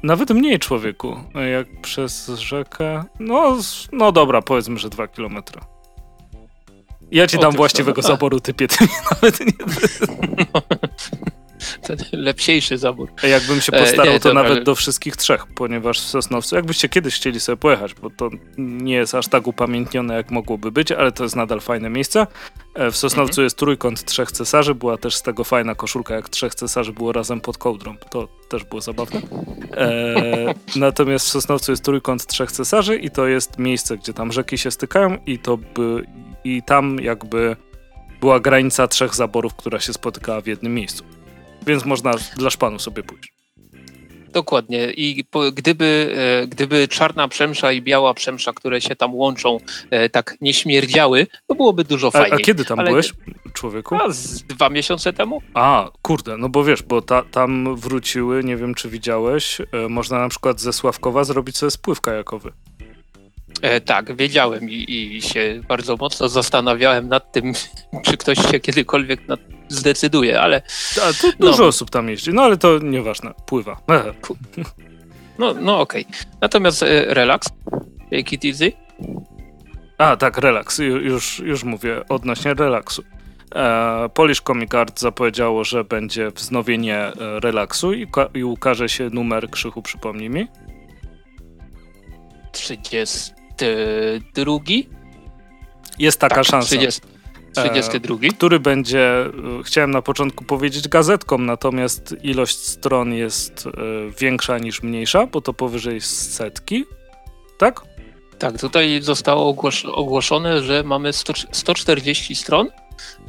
Nawet mniej człowieku, jak przez rzekę. No, no dobra, powiedzmy, że dwa kilometry. Ja ci dam właściwego no. zaboru, typie, ty nawet nie... (laughs) Ten lepsiejszy zabór. Jakbym się E, postarał, nie, to nawet ale- do wszystkich trzech, ponieważ w Sosnowcu, jakbyście kiedyś chcieli sobie pojechać, bo to nie jest aż tak upamiętnione, jak mogłoby być, ale to jest nadal fajne miejsce. E, W Sosnowcu Mhm. jest trójkąt trzech cesarzy, była też z tego fajna koszulka, jak trzech cesarzy było razem pod kołdrą. To też było zabawne. E, (laughs) natomiast w Sosnowcu jest trójkąt trzech cesarzy i to jest miejsce, gdzie tam rzeki się stykają i to by, i tam jakby była granica trzech zaborów, która się spotykała w jednym miejscu. Więc można dla szpanu sobie pójść. Dokładnie. I po, gdyby, e, gdyby czarna przemsza i biała przemsza, które się tam łączą, e, tak nie śmierdziały, to byłoby dużo A, fajniej. a kiedy tam Ale- byłeś, człowieku? A z dwa miesiące temu? A, kurde, no bo wiesz, bo ta, tam wróciły, nie wiem czy widziałeś, e, można na przykład ze Sławkowa zrobić sobie spływ kajakowy. E, tak, wiedziałem i, i się bardzo mocno zastanawiałem nad tym, (laughs) czy ktoś się kiedykolwiek nad, zdecyduje, ale A No. dużo osób tam jeździ, no ale to nieważne, pływa. No, no okej. Natomiast e, relaks, take it easy. A, tak, relaks, Ju- już, już mówię odnośnie relaksu. E, Polish Comic Art zapowiedziało, że będzie wznowienie e, relaksu i, i ukaże się numer Krzychu, przypomnij mi. 32. Jest taka tak, szansa. 30, 32. który będzie, e, chciałem na początku powiedzieć gazetką, natomiast ilość stron jest e, większa niż mniejsza, bo to powyżej setki, tak? Tak, tutaj zostało ogłos ogłoszone, że mamy 100, 140 stron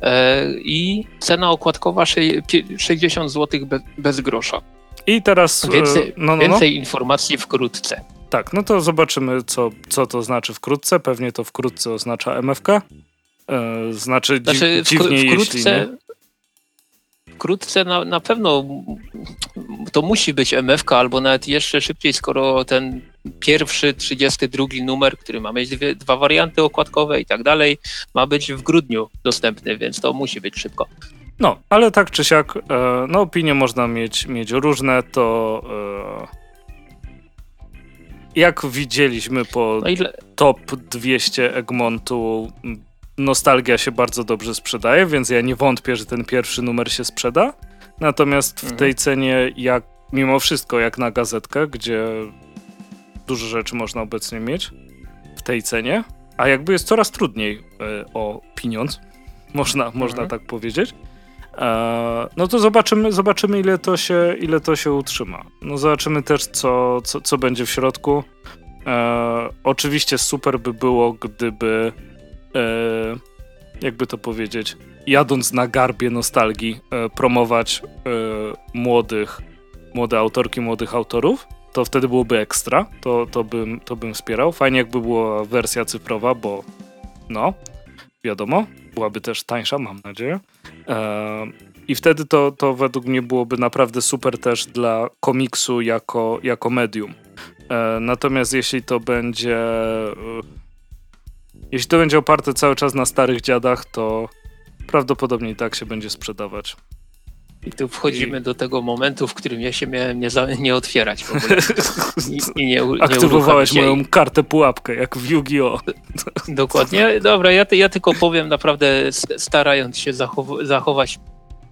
e, i cena okładkowa sze- pie- 60 zł be, bez grosza. I teraz... e, Więcej, no, no, no. więcej informacji wkrótce. Tak, no to zobaczymy, co, co to znaczy wkrótce. Pewnie to wkrótce oznacza MFK. E, znaczy, dzi- Znaczy, wk- dziwnie, jeśli nie. wkrótce, wkrótce na, na pewno to musi być MFK, albo nawet jeszcze szybciej, skoro ten pierwszy, 32 numer, który ma mieć dwie, dwa warianty okładkowe i tak dalej, ma być w grudniu dostępny, więc to musi być szybko. No, ale tak czy siak, e, no opinie można mieć, mieć różne, to e, jak widzieliśmy po No i dla- top 200 Egmontu, nostalgia się bardzo dobrze sprzedaje, więc ja nie wątpię, że ten pierwszy numer się sprzeda. Natomiast w Mhm. tej cenie, jak mimo wszystko, jak na gazetkę, gdzie dużo rzeczy można obecnie mieć w tej cenie, a jakby jest coraz trudniej e, o pieniądz, (laughs) można, można tak powiedzieć. E, no to zobaczymy, zobaczymy ile, to się, ile to się utrzyma. No zobaczymy też, co, co, co będzie w środku. E, oczywiście super by było, gdyby e, jakby to powiedzieć, jadąc na garbie nostalgii, e, promować e, młodych, młode autorki, młodych autorów. To wtedy byłoby ekstra, to, to, bym, to bym wspierał. Fajnie jakby była wersja cyfrowa, bo no, wiadomo, byłaby też tańsza, mam nadzieję. E, I wtedy to, to według mnie byłoby naprawdę super też dla komiksu jako, jako medium. E, natomiast jeśli to będzie. e, Jeśli to będzie oparte cały czas na starych dziadach, to prawdopodobnie i tak się będzie sprzedawać. I tu wchodzimy do tego momentu, w którym ja się miałem nie, za, nie otwierać w ogóle. (laughs) I, i nie, nie Aktywowałeś moją kartę pułapkę, jak w Yu-Gi-Oh! (laughs) Dokładnie. Dobra, ja, ja tylko powiem naprawdę starając się zachow- zachować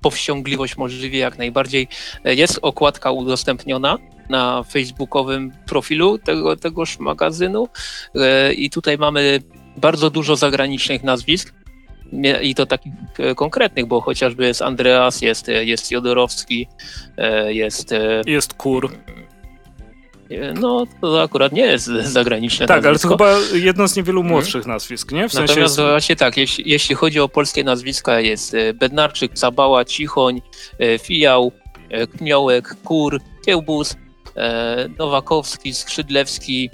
powściągliwość możliwie jak najbardziej. Jest okładka udostępniona na facebookowym profilu tego, tegoż magazynu E, i tutaj mamy bardzo dużo zagranicznych nazwisk i to takich e, konkretnych, bo chociażby jest Andreas, jest, e, jest Jodorowski, e, jest Jest kur. no to akurat nie jest zagraniczne Tak, ale to nazwisko. chyba jedno z niewielu Mhm. młodszych nazwisk, nie? W sensie Natomiast jest... właśnie tak, jeśli, jeśli chodzi o polskie nazwiska, jest Bednarczyk, Cabała, Cichoń, Fijał, Kmiołek, Kur, Kiełbus, Nowakowski, Skrzydlewski.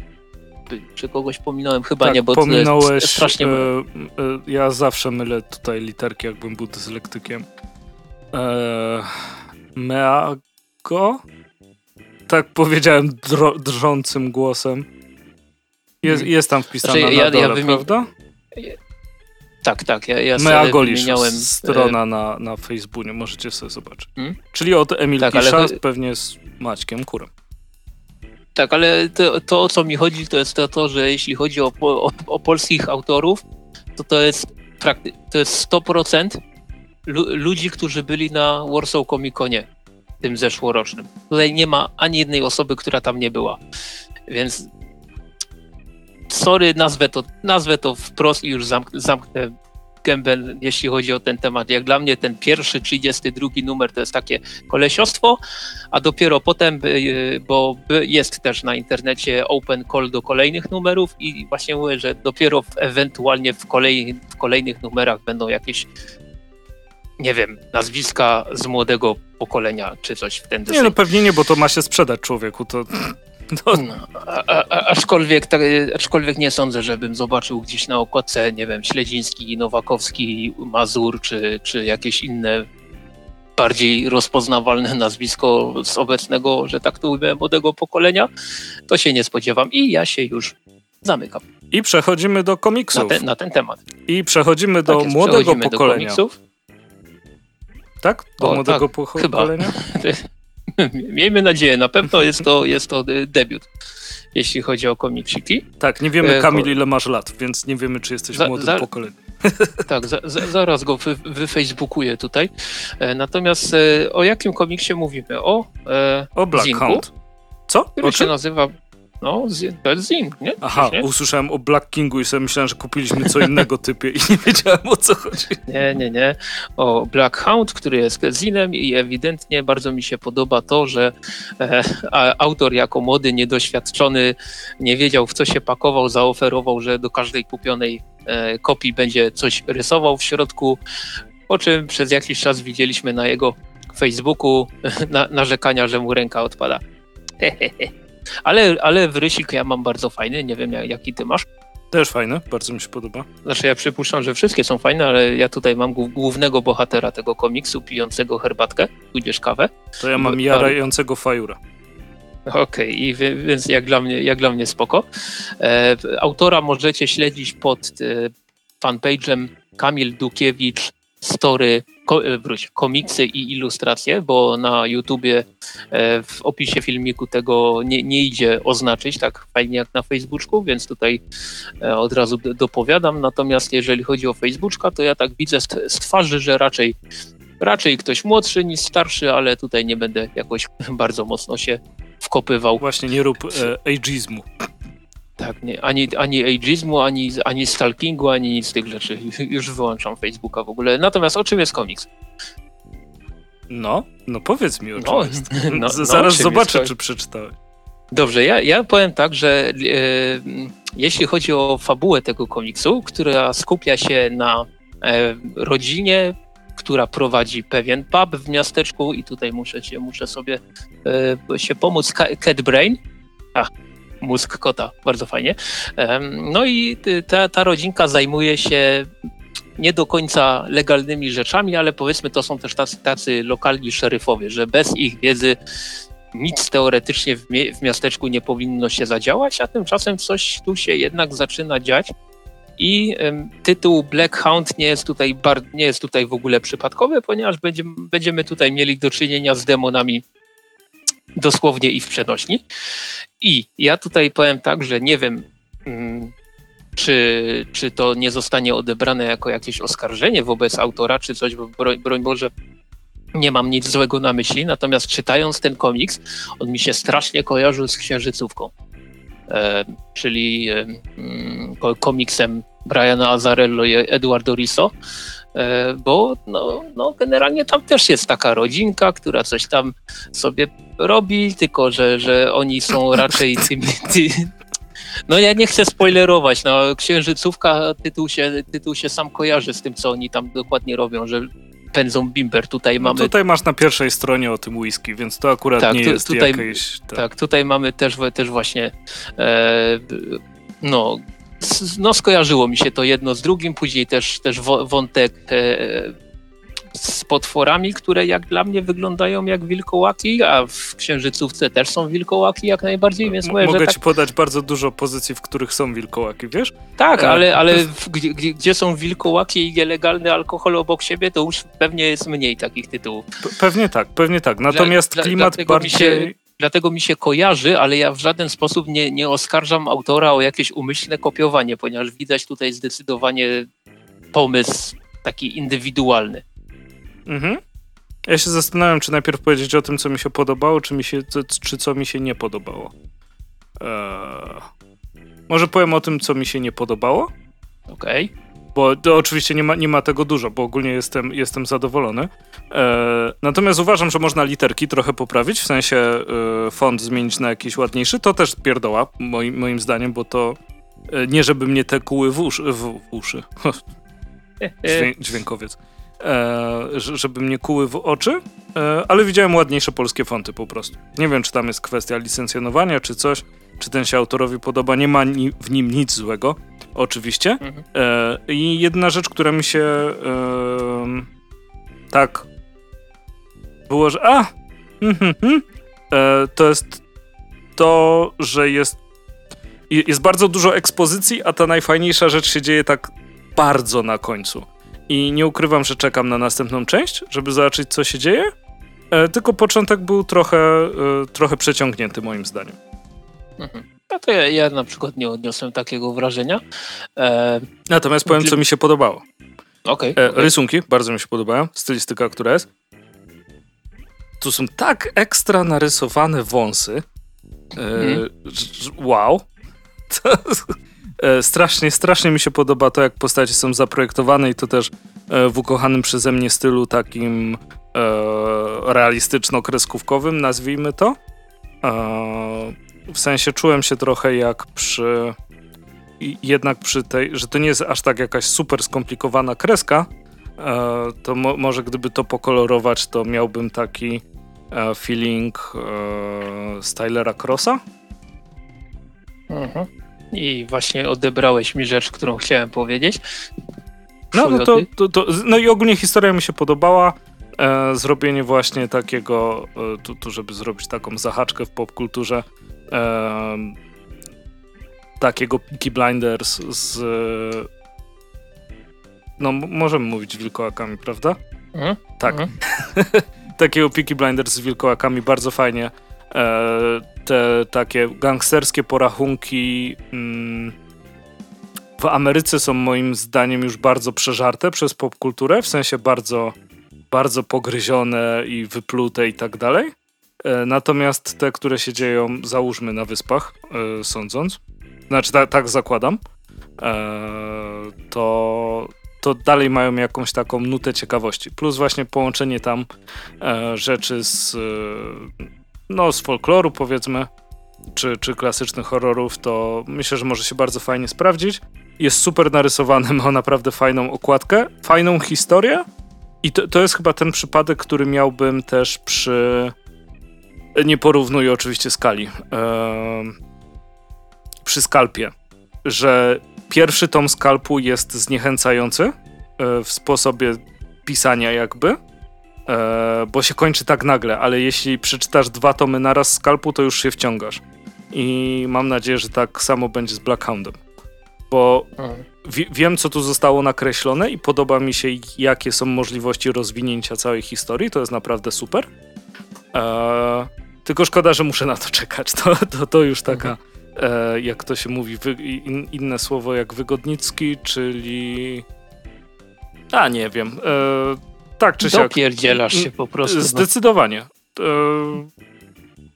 Czy kogoś pominąłem? Chyba tak, nie, bo pominąłeś, strasznie... e, e, ja zawsze mylę tutaj literki, jakbym był dyslektykiem. E, meago? Tak powiedziałem dro, drżącym głosem. Jest, Mhm. jest tam wpisana Znaczy, na ja- ja dole, wymi- prawda? Tak, tak, ja, ja wymieniałem... e, strona na, na Facebooku, możecie sobie zobaczyć. Hmm? Czyli od Emil Tak, ale pewnie z Maćkiem Kurem. Tak, ale to, to o co mi chodzi, to jest to, to że jeśli chodzi o, o, o polskich autorów, to to jest, prakty- to jest 100% lu- ludzi, którzy byli na Warsaw Comic Conie tym zeszłorocznym. Tutaj nie ma ani jednej osoby, która tam nie była. Więc sorry, nazwę to, nazwę to wprost i już zamk- zamknę gębę, jeśli chodzi o ten temat. Jak dla mnie ten pierwszy, 32 numer to jest takie kolesiostwo, a dopiero potem, y, bo jest też na internecie open call do kolejnych numerów i właśnie mówię, że dopiero ewentualnie w, kolej, w kolejnych numerach będą jakieś nie wiem, nazwiska z młodego pokolenia, czy coś w ten Nie, no pewnie nie, bo to ma się sprzedać człowieku, to... to No, a, a, aczkolwiek, tak, aczkolwiek nie sądzę, żebym zobaczył gdzieś na okładce, nie wiem, Śledziński, Nowakowski, Mazur, czy, czy jakieś inne bardziej rozpoznawalne nazwisko z obecnego, że tak to ujmę, młodego pokolenia, to się nie spodziewam i ja się już zamykam I przechodzimy do na komiksów. ten, na ten temat. I przechodzimy do Tak jest, młodego przechodzimy pokolenia. Do komiksów. tak? Do O, młodego tak, po- chyba. (laughs) (laughs) Miejmy nadzieję, na pewno jest to, jest to debiut, jeśli chodzi o komiksiki. Tak, nie wiemy, E, Kamil, ile masz lat, więc nie wiemy, czy jesteś Za- młodym za- pokoleniem. (laughs) Tak, za, za, zaraz go wy, wyfacebookuję tutaj. E, natomiast e, o jakim komiksie mówimy? O e, O Black Zinku? Co? który O się nazywa. No, z- to jest Zing, nie? Aha, Nie? usłyszałem o Black Kingu i sobie myślałem, że kupiliśmy co innego typie i nie wiedziałem o co chodzi. nie, nie, nie. O Black Hound, który jest zinem i ewidentnie bardzo mi się podoba to, że e, autor jako młody, niedoświadczony, nie wiedział w co się pakował, zaoferował, że do każdej kupionej e, kopii będzie coś rysował w środku, po czym przez jakiś czas widzieliśmy na jego Facebooku na, narzekania, że mu ręka odpada. Ale, ale wrysik ja mam bardzo fajny, nie wiem jak, jaki ty masz. Też fajne, bardzo mi się podoba. Znaczy ja przypuszczam, że wszystkie są fajne, ale ja tutaj mam głównego bohatera tego komiksu, pijącego herbatkę, tudzież kawę. To ja mam jarającego fajura. Okej, okay, i więc jak dla mnie, jak dla mnie spoko. E, autora możecie śledzić pod e, fanpage'em Kamil Dukiewicz Story, ko, e, wróć, komiksy i ilustracje, bo na YouTubie e, w opisie filmiku tego nie, nie idzie oznaczyć tak fajnie jak na Facebooku, więc tutaj e, od razu dopowiadam. Natomiast jeżeli chodzi o Facebooka, to ja tak widzę z twarzy, że raczej raczej ktoś młodszy niż starszy, ale tutaj nie będę jakoś (laughs) bardzo mocno się wkopywał. Właśnie nie rób e, ageizmu. Tak, nie, ani, ani ageizmu, ani, ani stalkingu, ani nic z tych rzeczy. (laughs) Już wyłączam Facebooka w ogóle. Natomiast o czym jest komiks? No, no powiedz mi o czym (laughs) no, jest. No, Zaraz no, zobaczę, czy przeczytałeś. Dobrze, ja, ja powiem tak, że e, jeśli chodzi o fabułę tego komiksu, która skupia się na e, rodzinie która prowadzi pewien pub w miasteczku i tutaj muszę, muszę sobie e, się pomóc. Cat Brain. Ach, mózg kota, bardzo fajnie. no i ta, ta rodzinka zajmuje się nie do końca legalnymi rzeczami, ale powiedzmy to są też tacy, tacy lokalni szeryfowie, że bez ich wiedzy nic teoretycznie w, mie w miasteczku nie powinno się zadziałać, a tymczasem coś tu się jednak zaczyna dziać. I tytuł Black Hound nie jest tutaj, nie jest tutaj w ogóle przypadkowy, ponieważ będziemy, będziemy tutaj mieli do czynienia z demonami dosłownie i w przenośni. I ja tutaj powiem tak, że nie wiem, mm, czy, czy to nie zostanie odebrane jako jakieś oskarżenie wobec autora, czy coś, bo broń, broń Boże, nie mam nic złego na myśli, natomiast czytając ten komiks, on mi się strasznie kojarzył z księżycówką. E, czyli e, mm, komiksem Briana Azarello i Eduardo Riso, bo no, no, generalnie tam też jest taka rodzinka, która coś tam sobie robi, tylko że, że oni są raczej (laughs) tymi... Ty, no ja nie chcę spoilerować, no Księżycówka, tytuł się, tytuł się sam kojarzy z tym, co oni tam dokładnie robią, że pędzą bimber. Tutaj no mamy... tutaj masz na pierwszej stronie o tym whisky, więc to akurat tak, nie tu, jest tutaj, jakieś... Tak. tak. tutaj mamy też, też właśnie e, no, no skojarzyło mi się to jedno z drugim, później też, też wątek e, z potworami, które jak dla mnie wyglądają jak wilkołaki, a w Księżycówce też są wilkołaki jak najbardziej, więc M- Mogę tak... ci podać bardzo dużo pozycji, w których są wilkołaki, wiesz? Tak, e, ale, ale w, gdzie, gdzie, są wilkołaki i nielegalny alkohol obok siebie, to już pewnie jest mniej takich tytułów. Pe- pewnie tak, pewnie tak. Natomiast dla, klimat dla, bardziej... Się, dlatego mi się kojarzy, ale ja w żaden sposób nie, nie oskarżam autora o jakieś umyślne kopiowanie, ponieważ widać tutaj zdecydowanie pomysł taki indywidualny. Mhm. Ja się zastanawiam, czy najpierw powiedzieć o tym, co mi się podobało, czy, mi się, czy co mi się nie podobało. Eee... Może powiem o tym, co mi się nie podobało. Okej. Okay. Bo to oczywiście nie ma, nie ma tego dużo, bo ogólnie jestem, jestem zadowolony. Eee, natomiast uważam, że można literki trochę poprawić, w sensie e, font zmienić na jakiś ładniejszy. To też pierdoła, moim, moim zdaniem, bo to e, nie żeby mnie te kuły w, uszy, w, w uszy. (laughs) dźwiękowiec e, żeby mnie kuły w oczy, e, ale widziałem ładniejsze polskie fonty po prostu. Nie wiem, czy tam jest kwestia licencjonowania, czy coś, czy ten się autorowi podoba. Nie ma ni w nim nic złego, oczywiście. Mhm. E, I jedna rzecz, która mi się e, tak było, że a, hm, hm, hm, e, to jest to, że jest jest bardzo dużo ekspozycji, a ta najfajniejsza rzecz się dzieje tak bardzo na końcu. I nie ukrywam, że czekam na następną część, żeby zobaczyć, co się dzieje. E, tylko początek był trochę, e, trochę przeciągnięty, moim zdaniem. Mhm. No to ja, ja, na przykład nie odniosłem takiego wrażenia. E... Natomiast powiem, co mi się podobało. Okay, e, okay. Rysunki bardzo mi się podobają, stylistyka, która jest. Tu są tak ekstra narysowane wąsy. E, mhm. Wow. (laughs) To, E, strasznie, strasznie mi się podoba to, jak postacie są zaprojektowane i to też e, w ukochanym przeze mnie stylu takim e, realistyczno-kreskówkowym, nazwijmy to. W sensie czułem się trochę jak przy jednak przy tej, że to nie jest aż tak jakaś super skomplikowana kreska, to mo może gdyby to pokolorować, to miałbym taki feeling Stylera Crossa. Mhm. I właśnie odebrałeś mi rzecz, którą chciałem powiedzieć. No, no, to, to, to, no i ogólnie historia mi się podobała. E, zrobienie właśnie takiego, e, tu, tu, żeby zrobić taką zahaczkę w popkulturze, takiego Peaky Blinders z no możemy mówić wilkołakami, prawda? Mhm. Tak. Mhm. (laughs) takiego Peaky Blinders z wilkołakami, bardzo fajnie. E, te takie gangsterskie porachunki mm, w Ameryce są moim zdaniem już bardzo przeżarte przez popkulturę, w sensie bardzo, bardzo pogryzione i wyplute i tak dalej. E, natomiast te, które się dzieją, załóżmy na wyspach, e, sądząc, znaczy ta, tak zakładam, to, to dalej mają jakąś taką nutę ciekawości. Plus właśnie połączenie tam rzeczy z no, z folkloru powiedzmy, czy, czy klasycznych horrorów, to myślę, że może się bardzo fajnie sprawdzić. Jest super narysowany, ma naprawdę fajną okładkę, fajną historię i to, to jest chyba ten przypadek, który miałbym też przy... Nie porównuję oczywiście skali. Eee... Przy skalpie, że pierwszy tom skalpu jest zniechęcający e, w sposobie pisania jakby, e, bo się kończy tak nagle, ale jeśli przeczytasz dwa tomy naraz skalpu, to już się wciągasz. I mam nadzieję, że tak samo będzie z Blackhoundem. Bo wi wiem, co tu zostało nakreślone i podoba mi się, jakie są możliwości rozwinięcia całej historii. To jest naprawdę super. E, tylko szkoda, że muszę na to czekać. To, to, to już taka, e, jak to się mówi, in, inne słowo jak wygodnicki, czyli. A nie wiem. E, tak czy siak. Dopierdzielasz się po prostu. No. Zdecydowanie. No.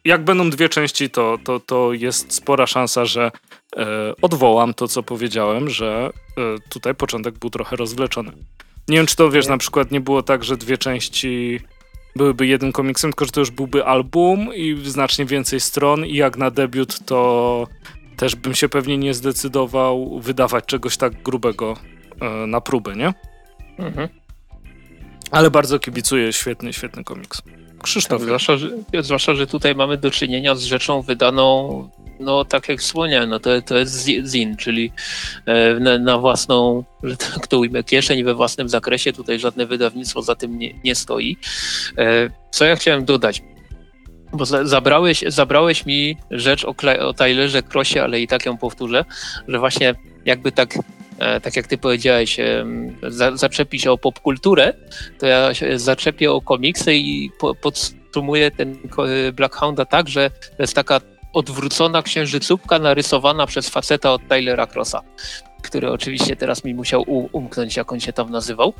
Jak będą dwie części, to, to, to jest spora szansa, że e, odwołam to, co powiedziałem, że e, tutaj początek był trochę rozwleczony. Nie wiem, czy to wiesz, na przykład nie było tak, że dwie części byłyby jednym komiksem, tylko że to już byłby album i znacznie więcej stron i jak na debiut to też bym się pewnie nie zdecydował wydawać czegoś tak grubego e, na próbę, nie? Mhm. Ale bardzo kibicuję, świetny, świetny komiks. Krzysztof. Tak, zwłaszcza, że, zwłaszcza, że tutaj mamy do czynienia z rzeczą wydaną, no tak jak wspomniałem, no to, to jest zin, czyli e, na, na, własną, że tak to ujmę, kieszeń we własnym zakresie. Tutaj żadne wydawnictwo za tym nie, nie stoi. E, co ja chciałem dodać? Bo zabrałeś, zabrałeś mi rzecz o, o Tylerze Crossie, ale i tak ją powtórzę, że właśnie jakby tak E, tak jak ty powiedziałeś, zaczepi się o popkulturę, to ja się zaczepię o komiksy i podsumuję ten Black Hounda tak, że to jest taka odwrócona księżycówka narysowana przez faceta od Tylera Crossa, który oczywiście teraz mi musiał umknąć, jak on się tam nazywał.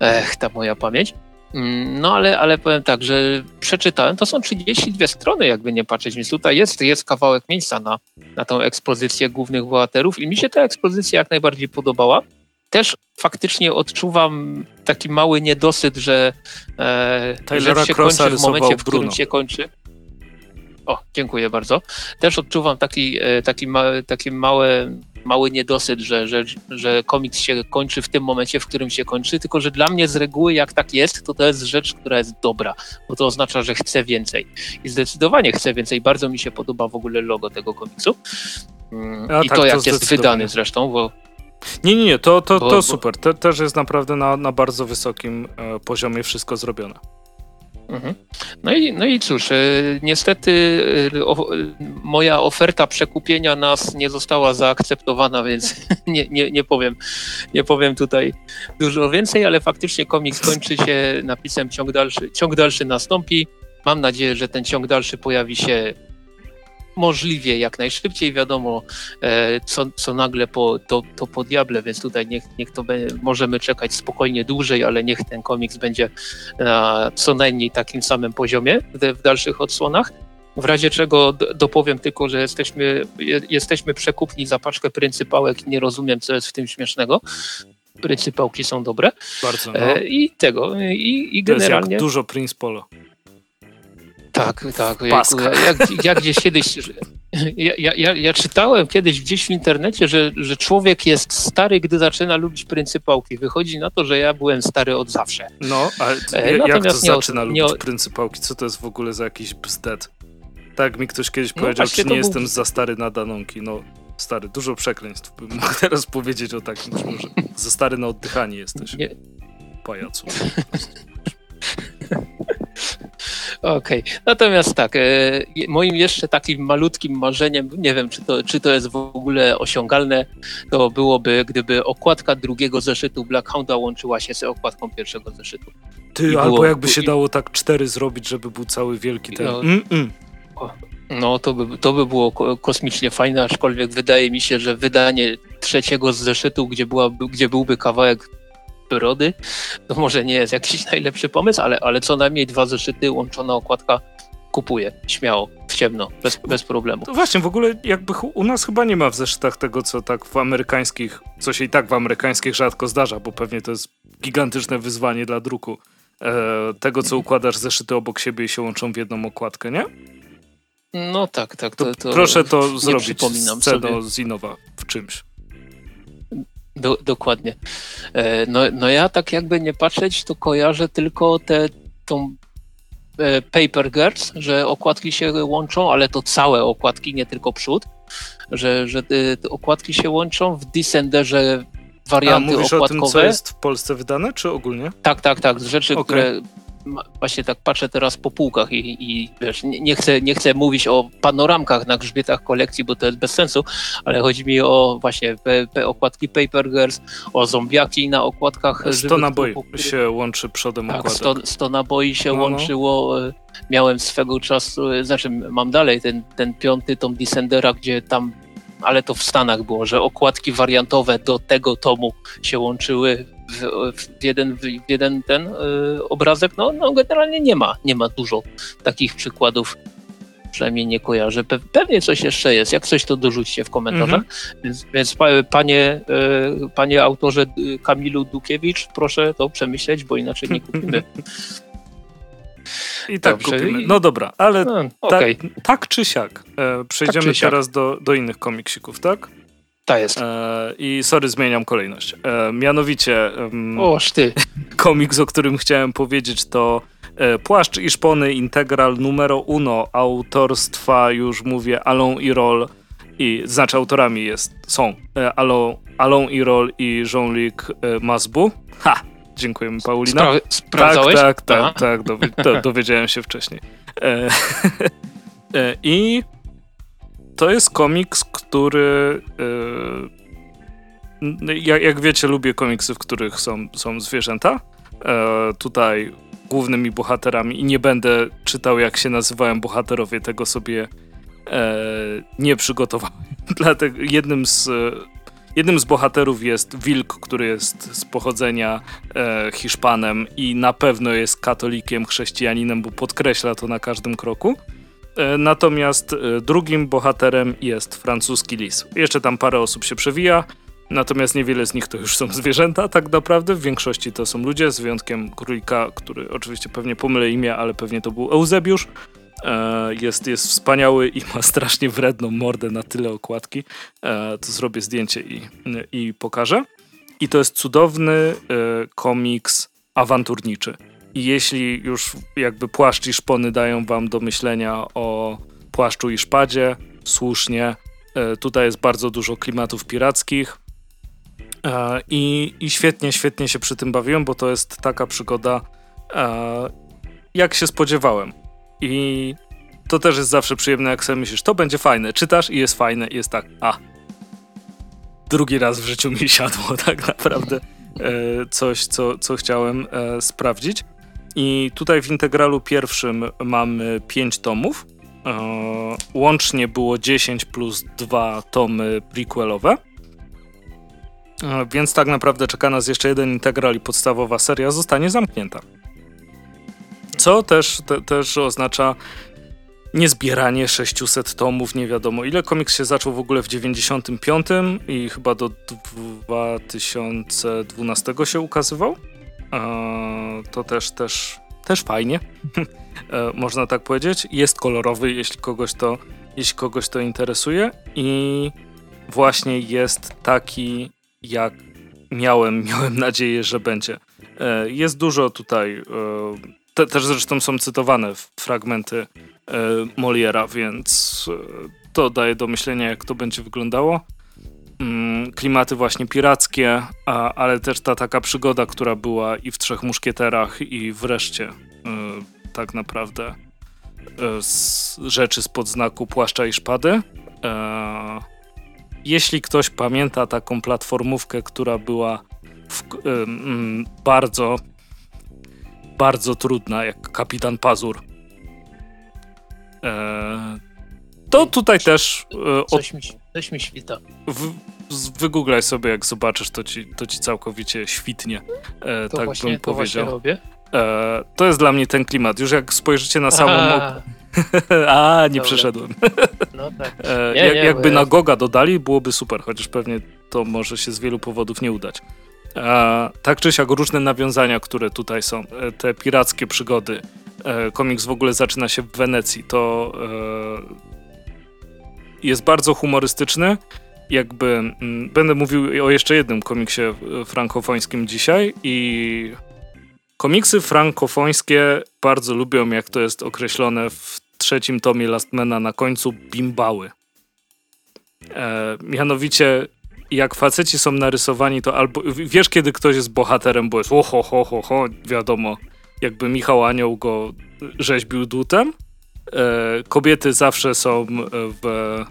Ech, ta moja pamięć. Mm, no ale, ale powiem tak, że przeczytałem, to są 32 strony, jakby nie patrzeć, więc tutaj jest, jest kawałek miejsca na, na tą ekspozycję głównych bohaterów i mi się ta ekspozycja jak najbardziej podobała. Też faktycznie odczuwam taki mały niedosyt, że, e, się kończy w momencie, w którym się kończy. O, dziękuję bardzo. Też odczuwam taki, e, taki, ma, taki małe mały niedosyt, że, że, że komiks się kończy w tym momencie, w którym się kończy, tylko że dla mnie z reguły jak tak jest, to to jest rzecz, która jest dobra, bo to oznacza, że chcę więcej. I zdecydowanie chcę więcej. Bardzo mi się podoba w ogóle logo tego komiksu. Mm, I tak, to jak to jest wydany zresztą, bo nie, nie, nie, to, to, to super. Te, też jest naprawdę na, na bardzo wysokim e, poziomie wszystko zrobione. Mhm. No i, no i cóż, e, niestety e, moja oferta przekupienia nas nie została zaakceptowana, więc (laughs) nie, nie, nie, powiem, nie powiem tutaj dużo więcej, ale faktycznie komiks kończy się napisem ciąg dalszy, ciąg dalszy nastąpi. Mam nadzieję, że ten ciąg dalszy pojawi się możliwie jak najszybciej. Wiadomo, e, co, co nagle po, to, to po diable, więc tutaj niech, niech to be, możemy czekać spokojnie dłużej, ale niech ten komiks będzie na co najmniej takim samym poziomie w, w dalszych odsłonach. W razie czego dopowiem tylko, że jesteśmy, jesteśmy przekupni za paczkę pryncypałek i nie rozumiem, co jest w tym śmiesznego. Pryncypałki są dobre. Bardzo. No. I tego, i, i generalnie. dużo Prince Polo. Tak, tak. Ja, jak, jak gdzieś kiedyś. Ja, ja, ja, czytałem kiedyś gdzieś w internecie, że, że człowiek jest stary, gdy zaczyna lubić pryncypałki. Wychodzi na to, że ja byłem stary od zawsze. No, ale e, jak to zaczyna nie, lubić nie... pryncypałki? Co to jest w ogóle za jakiś bzdet? Tak mi ktoś kiedyś no, powiedział, czy nie był... jestem za stary na danonki. No, stary, dużo przekleństw bym mógł (laughs) teraz powiedzieć o takim, że za stary na oddychanie jesteś. Nie. Pajacu. (laughs) (laughs) Okej, okay. natomiast tak, e, moim jeszcze takim malutkim marzeniem, nie wiem czy to, czy to jest w ogóle osiągalne, to byłoby, gdyby okładka drugiego zeszytu Blackhounda łączyła się z okładką pierwszego zeszytu. Ty, I albo było, jakby się dało tak cztery zrobić, żeby był cały wielki ten... No, mm -mm. no to, by, to by było kosmicznie fajne, aczkolwiek wydaje mi się, że wydanie trzeciego zeszytu, gdzie, była, gdzie byłby kawałek brody, to może nie jest jakiś (laughs) najlepszy pomysł, ale, ale co najmniej dwa zeszyty, łączona okładka kupuję, śmiało, w ciemno, bez, bez problemu. To właśnie, w ogóle jakby u nas chyba nie ma w zeszytach tego, co tak w amerykańskich, co się i tak w amerykańskich rzadko zdarza, bo pewnie to jest gigantyczne wyzwanie dla druku. E, tego, co układasz zeszyty obok siebie i się łączą w jedną okładkę, nie? No tak, tak. To, to proszę to zrobić z z Inowa w czymś. Do, dokładnie. E, no, no ja tak jakby nie patrzeć, to kojarzę tylko tę tą e, Paper Girls, że okładki się łączą, ale to całe okładki, nie tylko przód, że, że e, te okładki się łączą w Descenderze warianty A, mówisz okładkowe. o tym, co jest w Polsce wydane, czy ogólnie? Tak, tak, tak. Z rzeczy, okay. które właśnie tak patrzę teraz po półkach i, i wiesz, nie, nie, chcę, nie chcę mówić o panoramkach na grzbietach kolekcji, bo to jest bez sensu, ale chodzi mi o właśnie pe, pe, okładki Paper Girls, o zombiaki na okładkach. 100 naboi się łączy przodem tak, okładek. 100, 100 naboi się no, no. łączyło. Miałem swego czasu, znaczy mam dalej ten, ten piąty tom Descendera, gdzie tam ale to w Stanach było, że okładki wariantowe do tego tomu się łączyły w, w jeden, w jeden ten y, obrazek. No, no generalnie nie ma, nie ma dużo takich przykładów przynajmniej nie kojarzę. Pe pewnie coś jeszcze jest. Jak coś, to dorzućcie w komentarzach. Mhm. Więc, więc, panie, y, panie autorze Kamilu Dukiewicz, proszę to przemyśleć, bo inaczej nie kupimy. I tak Dobrze. kupimy. No dobra, ale no, okay. tak, tak czy siak. E, przejdziemy tak czy teraz siak. Do, do innych komiksików, tak? Ta jest. E, I sorry, zmieniam kolejność. E, mianowicie. Um, Oż ty. (laughs) Komiks, o którym chciałem powiedzieć, to e, Płaszcz i Szpony Integral numero uno autorstwa, już mówię, Alon i Roll. I znaczy autorami jest, są e, Alon, Alon i Roll i Jean-Luc e, Masbu. Ha! Dziękujemy, Paulina. Spra sprawdzałeś? Tak, tak, tak, tak dowi (laughs) dowiedziałem się wcześniej. (laughs) E, I to jest komiks, który e, jak, jak, wiecie, lubię komiksy, w których są, są zwierzęta. E, tutaj głównymi bohaterami i nie będę czytał, jak się nazywają bohaterowie, tego sobie e, nie przygotowałem. (laughs) Dlatego jednym z Jednym z bohaterów jest wilk, który jest z pochodzenia e, Hiszpanem i na pewno jest katolikiem, chrześcijaninem, bo podkreśla to na każdym kroku. E, natomiast e, drugim bohaterem jest francuski lis. Jeszcze tam parę osób się przewija, natomiast niewiele z nich to już są (laughs) zwierzęta, tak naprawdę. W większości to są ludzie, z wyjątkiem królika, który oczywiście pewnie pomylę imię, ale pewnie to był Eusebiusz. E, jest, jest wspaniały i ma strasznie wredną mordę na tyle okładki. To zrobię zdjęcie i, i pokażę. I to jest cudowny komiks awanturniczy. I jeśli już jakby płaszcz i szpony dają wam do myślenia o płaszczu i szpadzie, słusznie. Tutaj jest bardzo dużo klimatów pirackich. I, I świetnie, świetnie się przy tym bawiłem, bo to jest taka przygoda, jak się spodziewałem. I to też jest zawsze przyjemne, jak sobie myślisz, to będzie fajne. Czytasz i jest fajne i jest tak, a. Drugi raz w życiu mi siadło (laughs) tak naprawdę e, coś, co, co chciałem e, sprawdzić. I tutaj w integralu pierwszym mamy 5 tomów. E, łącznie było 10 plus 2 tomy prequelowe. E, więc tak naprawdę czeka nas jeszcze jeden integral i podstawowa seria zostanie zamknięta. Co też, te, też oznacza niezbieranie 600 tomów, nie wiadomo ile. Komiks się zaczął w ogóle w 95 i chyba do 2012 się ukazywał. To też, też też fajnie, (laughs) e, można tak powiedzieć. Jest kolorowy, jeśli kogoś to, jeśli kogoś to interesuje i właśnie jest taki, jak miałem, (laughs) miałem nadzieję, że będzie. E, jest dużo tutaj, e, te, też zresztą są cytowane fragmenty Moliera, więc to daje do myślenia, jak to będzie wyglądało. Mm, klimaty właśnie pirackie, a, ale też ta taka przygoda, która była i w Trzech Muszkieterach i wreszcie y, tak naprawdę y, z rzeczy spod znaku płaszcza i szpady. Y, jeśli ktoś pamięta taką platformówkę, która była w, mm, bardzo bardzo trudna, jak Kapitan Pazur, to tutaj też... Coś mi, coś mi świta. W, wygooglaj sobie, jak zobaczysz, to ci, to ci całkowicie świtnie. E, to tak właśnie, bym to powiedział. robię. E, to jest dla mnie ten klimat. Już jak spojrzycie na samą. A, (laughs) A nie Dobra. przeszedłem. no tak. E, Nie, jak, nie, jakby na Goga dodali, byłoby super, chociaż pewnie to może się z wielu powodów nie udać. E, tak czy siak, różne nawiązania, które tutaj są, e, te pirackie przygody. E, komiks w ogóle zaczyna się w Wenecji. To e, jest bardzo humorystyczny. Jakby mm, będę mówił o jeszcze jednym komiksie e, frankofońskim dzisiaj i komiksy frankofońskie bardzo lubią, jak to jest określone w trzecim tomie Lastmana na końcu, bimbały. E, mianowicie, jak faceci są narysowani, to albo wiesz, kiedy ktoś jest bohaterem, bo jest oho, ho, ho, ho, wiadomo, jakby Michał Anioł go rzeźbił dłutem. E, kobiety zawsze są w,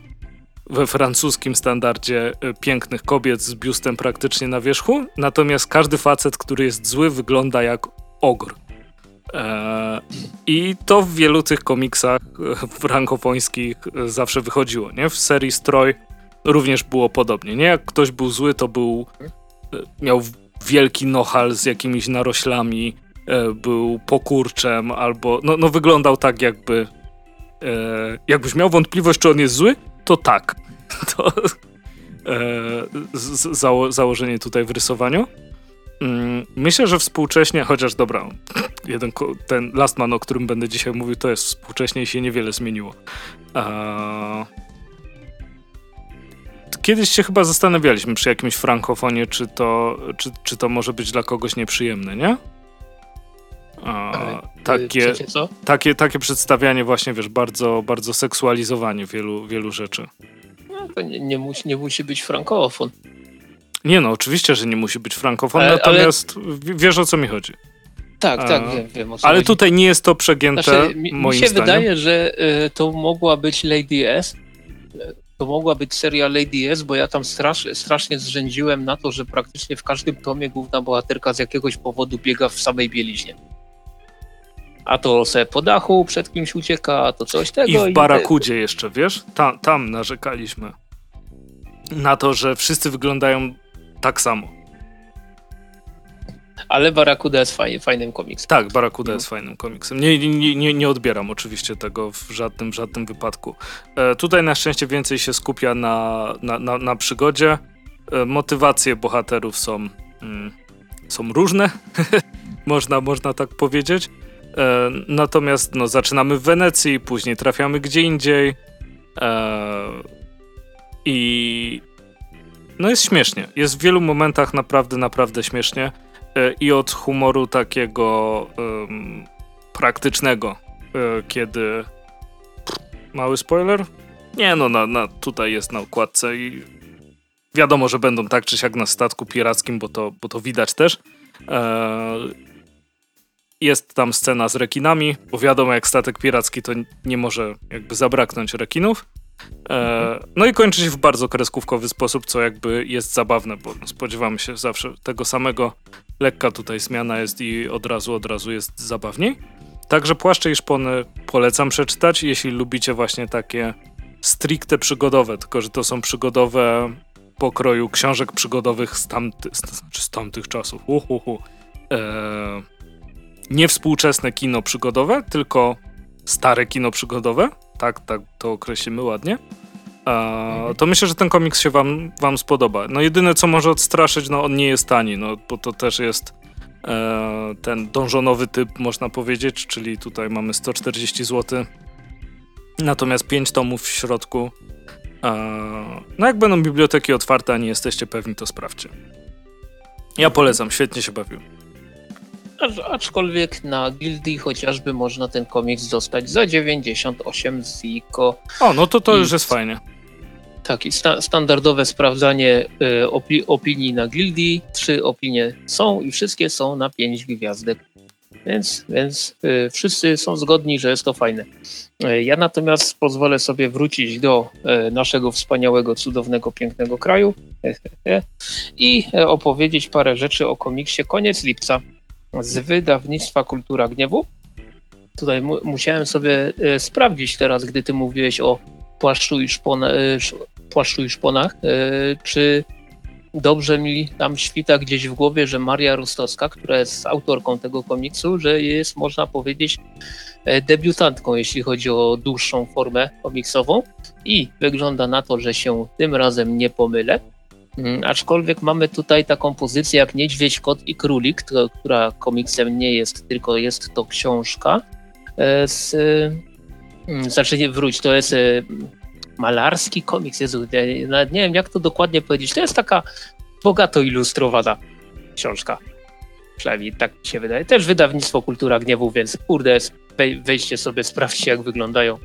we francuskim standardzie e, pięknych kobiet z biustem praktycznie na wierzchu, natomiast każdy facet, który jest zły, wygląda jak ogr. E, I to w wielu tych komiksach e, frankofońskich e, zawsze wychodziło, nie? W serii Stroj również było podobnie, nie? Jak ktoś był zły, to był e, miał wielki nohal z jakimiś naroślami, e, był pokurczem albo, no, no wyglądał tak jakby e, jakbyś miał wątpliwość, czy on jest zły, to tak. (laughs) To e, z, zało, założenie tutaj w rysowaniu. Mm, Myślę, że współcześnie, chociaż dobra, jeden, ten Last Man, o którym będę dzisiaj mówił, to jest współcześnie i się niewiele zmieniło. A... Kiedyś się chyba zastanawialiśmy przy jakimś frankofonie, czy to, czy, czy to może być dla kogoś nieprzyjemne, nie? A, Ale, takie, takie, takie przedstawianie właśnie, wiesz, bardzo, bardzo seksualizowanie wielu, wielu rzeczy. No, to nie, nie, musi, nie musi być frankofon. Nie no, oczywiście, że nie musi być frankofon, Ale- natomiast w- wiesz o co mi chodzi. Tak, A, tak, wiem, wiem Ale chodzi. tutaj nie jest to przegięte, Znaczy, mi, mi moim się zdaniem. wydaje, że y, to mogła być Lady S. To mogła być seria Lady S, bo ja tam strasz, strasznie zrzędziłem na to, że praktycznie w każdym tomie główna bohaterka z jakiegoś powodu biega w samej bieliźnie. A to se po dachu przed kimś ucieka, a to coś tego. I w Barakudzie jeszcze, wiesz? Tam, tam narzekaliśmy na to, że wszyscy wyglądają tak samo. Ale Barakuda jest fajny, fajnym komiksem. Tak, Barakuda No. jest fajnym komiksem. Nie, nie, nie, nie odbieram oczywiście tego w żadnym, żadnym wypadku. E, tutaj na szczęście więcej się skupia na, na, na, na przygodzie. E, motywacje bohaterów są, mm, są różne, (laughs) można, można tak powiedzieć. E, natomiast no, zaczynamy w Wenecji, później trafiamy gdzie indziej. E, I no jest śmiesznie. Jest w wielu momentach naprawdę, naprawdę śmiesznie. E, I od humoru takiego em, praktycznego, kiedy. Mały spoiler? Nie, no, na, na, tutaj jest na układce i wiadomo, że będą tak czy siak na statku pirackim, bo to, bo to widać też. Jest tam scena z rekinami, bo wiadomo, jak statek piracki, to nie może jakby zabraknąć rekinów. E, no i kończy się w bardzo kreskówkowy sposób, co jakby jest zabawne, bo spodziewamy się zawsze tego samego. Lekka tutaj zmiana jest i od razu, od razu jest zabawniej. Także Płaszcze i Szpony polecam przeczytać, jeśli lubicie właśnie takie stricte przygodowe, tylko że to są przygodowe pokroju książek przygodowych z, tamty, z, znaczy z tamtych czasów. Uhuhu. E, nie współczesne kino przygodowe, tylko stare kino przygodowe. Tak, tak to określimy ładnie. E, to myślę, że ten komiks się wam, wam spodoba. No jedyne, co może odstraszyć, no on nie jest tani, no bo to też jest e, ten dążonowy typ, można powiedzieć, czyli tutaj mamy 140 zł. Natomiast 5 tomów w środku. E, no jak będą biblioteki otwarte, a nie jesteście pewni, to sprawdźcie. Ja polecam, świetnie się bawił. Aczkolwiek na Gildii chociażby można ten komiks dostać za 98 ziko. O, no to to I... już jest fajnie. Tak, i sta standardowe sprawdzanie y, opi opinii na Gildii. Trzy opinie są i wszystkie są na pięć gwiazdek. Więc, więc y, wszyscy są zgodni, że jest to fajne. Y, ja natomiast pozwolę sobie wrócić do naszego wspaniałego, cudownego, pięknego kraju i opowiedzieć parę rzeczy o komiksie Koniec lipca z wydawnictwa Kultura Gniewu. Tutaj mu musiałem sobie sprawdzić teraz, gdy ty mówiłeś o płaszczu i, szpona, płaszczu i szponach, czy dobrze mi tam świta gdzieś w głowie, że Maria Rostowska, która jest autorką tego komiksu, że jest, można powiedzieć, e, debiutantką, jeśli chodzi o dłuższą formę komiksową i wygląda na to, że się tym razem nie pomylę. Mm, aczkolwiek mamy tutaj taką pozycję jak Niedźwiedź, Kot i Królik, która komiksem nie jest, tylko jest to książka. E, z, mm, znaczy nie wróć, to jest e, malarski komiks, Jezu, ja nie wiem jak to dokładnie powiedzieć. To jest taka bogato ilustrowana książka. Przynajmniej tak mi się wydaje. Też wydawnictwo Kultura Gniewu, więc kurde, wejście sobie, sprawdźcie jak wyglądają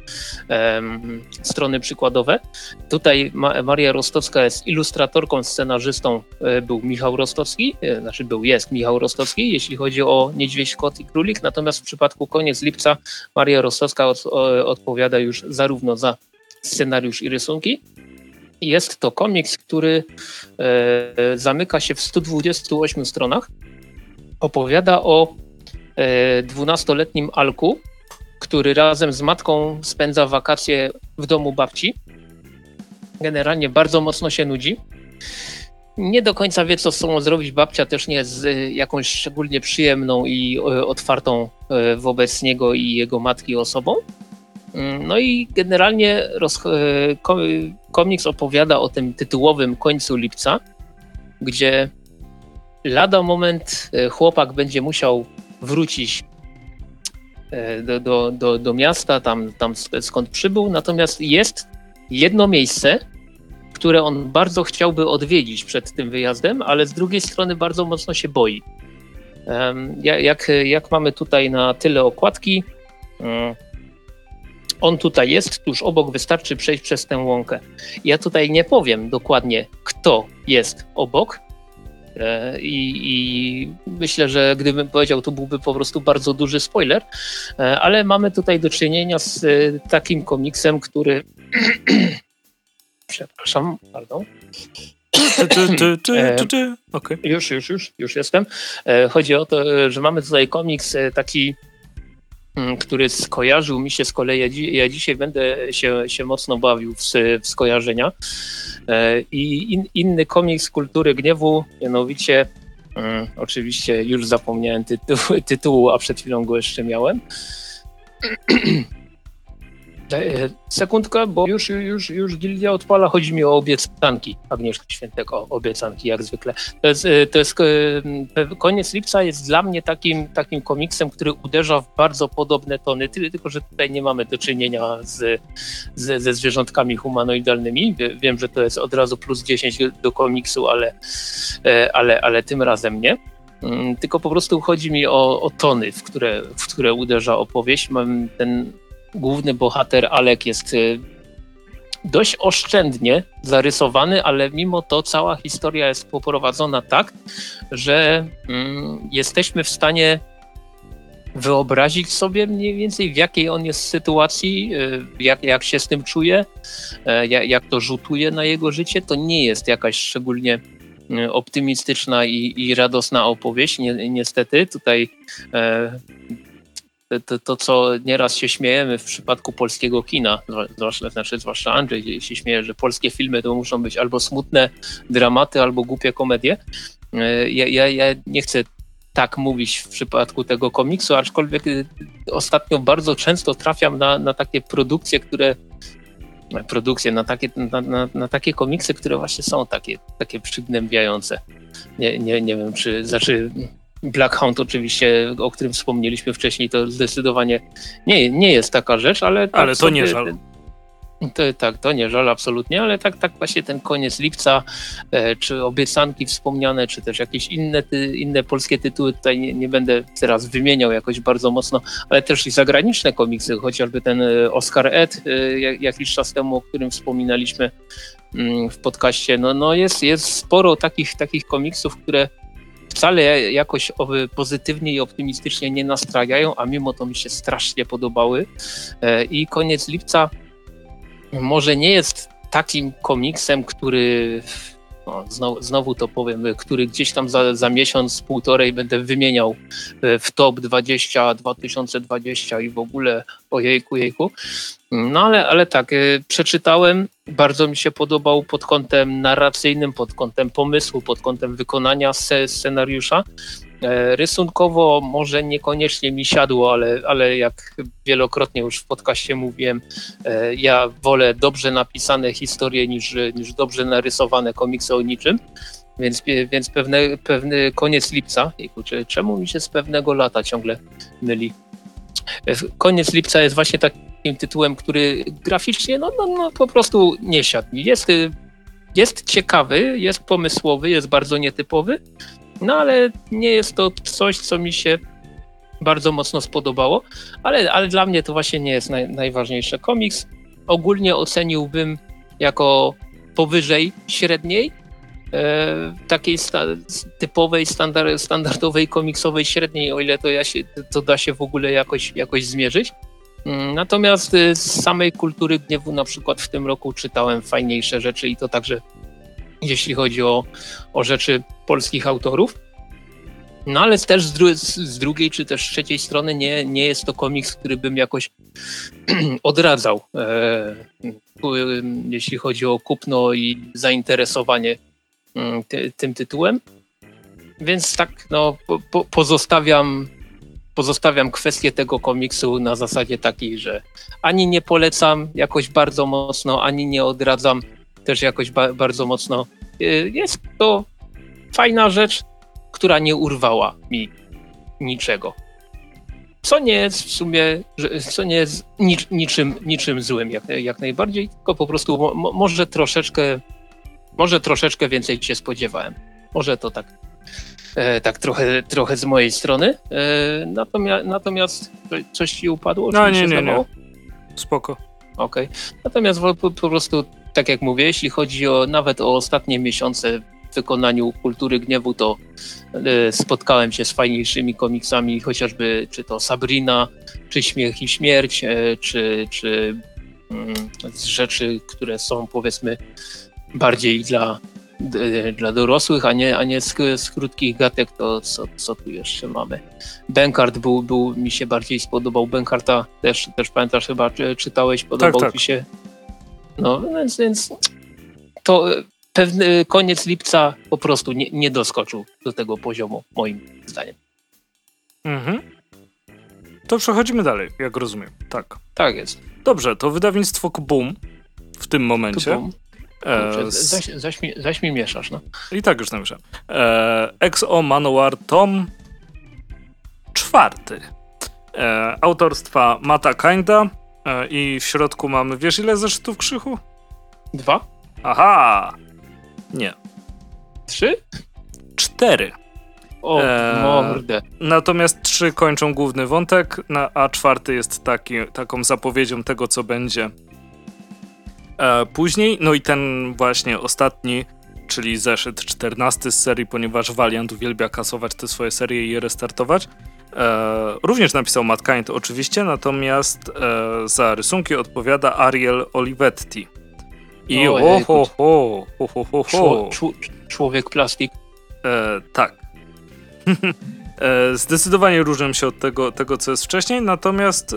um, strony przykładowe. Tutaj Ma Maria Rostocka jest ilustratorką, scenarzystą e, był Michał Rostocki, e, znaczy był, jest Michał Rostocki, jeśli chodzi o Niedźwiedź, Kot i Królik, natomiast w przypadku koniec lipca Maria Rostocka od, odpowiada już zarówno za scenariusz i rysunki. Jest to komiks, który e, zamyka się w 128 stronach. Opowiada o e, 12-letnim Alku, który razem z matką spędza wakacje w domu babci. Generalnie bardzo mocno się nudzi. Nie do końca wie, co z sobą zrobić. Babcia też nie jest e, jakąś szczególnie przyjemną i e, otwartą wobec niego i jego matki osobą. Mm, no i generalnie roz, komiks opowiada o tym tytułowym końcu lipca, gdzie lada moment chłopak będzie musiał wrócić e, do, do, do, do miasta, tam, tam skąd przybył, natomiast jest jedno miejsce, które on bardzo chciałby odwiedzić przed tym wyjazdem, ale z drugiej strony bardzo mocno się boi. Jak, jak mamy tutaj na tyle okładki, mm, on tutaj jest, tuż obok, wystarczy przejść przez tę łąkę. Ja tutaj nie powiem dokładnie, kto jest obok, i, I, myślę, że gdybym powiedział, to byłby po prostu bardzo duży spoiler, e, ale mamy tutaj do czynienia z e, takim komiksem, który. (clears throat) Przepraszam, pardon. (clears throat) Okay. Już, już, już, już jestem. Chodzi o to, że mamy tutaj komiks taki który skojarzył mi się z kolei. Ja, dzisiaj będę się, się mocno bawił w, w skojarzenia. E, I in, inny komiks kultury gniewu, mianowicie, um, oczywiście już zapomniałem tytułu, tytułu, a przed chwilą go jeszcze miałem. (clears throat) E, sekundka, bo już, już, już gildia odpala. Chodzi mi o obiecanki Agnieszka Świętego, obiecanki jak zwykle. To jest, e, to jest e, koniec lipca jest dla mnie takim, takim komiksem, który uderza w bardzo podobne tony, tylko że tutaj nie mamy do czynienia z, z, ze zwierzątkami humanoidalnymi. Wiem, że to jest od razu plus 10 do komiksu, ale, ale, ale tym razem nie. Mm, tylko po prostu chodzi mi o, o tony, w które, w które uderza opowieść. Mam ten główny bohater Alek jest y, dość oszczędnie zarysowany, ale mimo to cała historia jest poprowadzona tak, że mm, jesteśmy w stanie wyobrazić sobie mniej więcej w jakiej on jest sytuacji, y, jak, jak się z tym czuje, y, jak, jak to rzutuje na jego życie. To nie jest jakaś szczególnie optymistyczna i, i radosna opowieść. Ni niestety tutaj e, to, to, co nieraz się śmiejemy w przypadku polskiego kina, zwłaszcza, znaczy, zwłaszcza Andrzej się śmieje, że polskie filmy to muszą być albo smutne dramaty, albo głupie komedie. E, ja, ja, ja nie chcę tak mówić w przypadku tego komiksu, aczkolwiek y, ostatnio bardzo często trafiam na, na takie produkcje, które produkcje, na takie, na, na, na, takie komiksy, które właśnie są takie, takie przygnębiające. Nie, nie, nie wiem, czy znaczy Black Hound oczywiście, o którym wspomnieliśmy wcześniej, to zdecydowanie nie, nie jest taka rzecz, ale... Tak ale to sobie, nie żal. To, tak, to nie żal absolutnie, ale tak, tak właśnie ten koniec lipca, e, czy obiecanki wspomniane, czy też jakieś inne, ty, inne polskie tytuły, tutaj nie, nie, będę teraz wymieniał jakoś bardzo mocno, ale też i zagraniczne komiksy, chociażby ten e, Oscar Ed e, jakiś czas temu, o którym wspominaliśmy mm, w podcaście, no, no jest, jest sporo takich, takich komiksów, które wcale jakoś pozytywnie i optymistycznie nie nastrajają, a mimo to mi się strasznie podobały. E, I koniec lipca może nie jest takim komiksem, który no, znowu, znowu, to powiem, który gdzieś tam za, za miesiąc, półtorej będę wymieniał e, w top 20 2020 i w ogóle ojejku, jejku. No ale, ale tak, e, przeczytałem, bardzo mi się podobał pod kątem narracyjnym, pod kątem pomysłu, pod kątem wykonania scenariusza. E, rysunkowo może niekoniecznie mi siadło, ale, ale jak wielokrotnie już w podcaście mówiłem, e, ja wolę dobrze napisane historie niż, niż dobrze narysowane komiksy o niczym. Więc, więc pewne, pewny koniec lipca, czemu mi się z pewnego lata ciągle myli? E, koniec lipca jest właśnie takim tytułem, który graficznie no, no, no po prostu nie siadł. Jest, jest ciekawy, jest pomysłowy, jest bardzo nietypowy, no ale nie jest to coś, co mi się bardzo mocno spodobało, ale, ale dla mnie to właśnie nie jest naj, najważniejsze. Komiks ogólnie oceniłbym jako powyżej średniej, e, takiej sta, typowej, standard, standardowej komiksowej średniej, o ile to, ja się, to da się w ogóle jakoś, jakoś zmierzyć. Mm, natomiast e, z samej kultury gniewu na przykład w tym roku czytałem fajniejsze rzeczy i to także jeśli chodzi o, o rzeczy polskich autorów. No ale też z, dru z, drugiej czy też trzeciej strony nie, nie jest to komiks, który bym jakoś (clears throat) odradzał, e, jeśli chodzi o kupno i zainteresowanie mm, ty, tym tytułem. Więc tak, no, po, pozostawiam, pozostawiam kwestię tego komiksu na zasadzie takiej, że ani nie polecam jakoś bardzo mocno, ani nie odradzam też jakoś ba bardzo mocno. Y, jest to fajna rzecz, która nie urwała mi niczego. Co nie jest w sumie, co nie jest nic, niczym, niczym złym jak, jak najbardziej, tylko po prostu mo, może troszeczkę, może troszeczkę więcej się spodziewałem. Może to tak, e, tak trochę, trochę z mojej strony. E, natomiast, natomiast coś ci upadło? No nie, nie, nie. Spoko. Okej. Okay. Natomiast po, po prostu tak jak mówię, jeśli chodzi o nawet o ostatnie miesiące w wykonaniu kultury gniewu, to e, spotkałem się z fajniejszymi komiksami, chociażby czy to Sabrina, czy Śmiech i Śmierć, e, czy, czy mm, z rzeczy, które są powiedzmy bardziej dla, dla dorosłych, a nie, a nie z, z krótkich gatek, to co, co tu jeszcze mamy? Benkart był, był, mi się bardziej spodobał. Benkarta też, też pamiętasz chyba, czytałeś, podobał tak, tak. ci się no więc, więc to e, pewny koniec lipca po prostu nie, nie doskoczył do tego poziomu, moim zdaniem. Mhm. To przechodzimy dalej, jak rozumiem. Tak. Tak jest. Dobrze, to wydawnictwo Boom w tym momencie. E, zaś, zaś, mi, zaś, mi, mieszasz, no. I tak już namieszam. E, XO Manowar Tom czwarty. E, autorstwa Mata Kinda, E, I w środku mamy, wiesz ile zeszytów krzychu? Dwa? Aha! Nie. Trzy? Cztery. O, e, mordę. Natomiast trzy kończą główny wątek, a czwarty jest taki, taką zapowiedzią tego, co będzie e, później. No i ten właśnie ostatni, czyli zeszyt czternasty z serii, ponieważ Valiant uwielbia kasować te swoje serie i je restartować. E, również napisał Matt Kind oczywiście, natomiast e, za rysunki odpowiada Ariel Olivetti. I o, ho, ho, ho, ho, ho. Człowiek plastik. E, tak. (laughs) zdecydowanie różnią się od tego, tego, co jest wcześniej, natomiast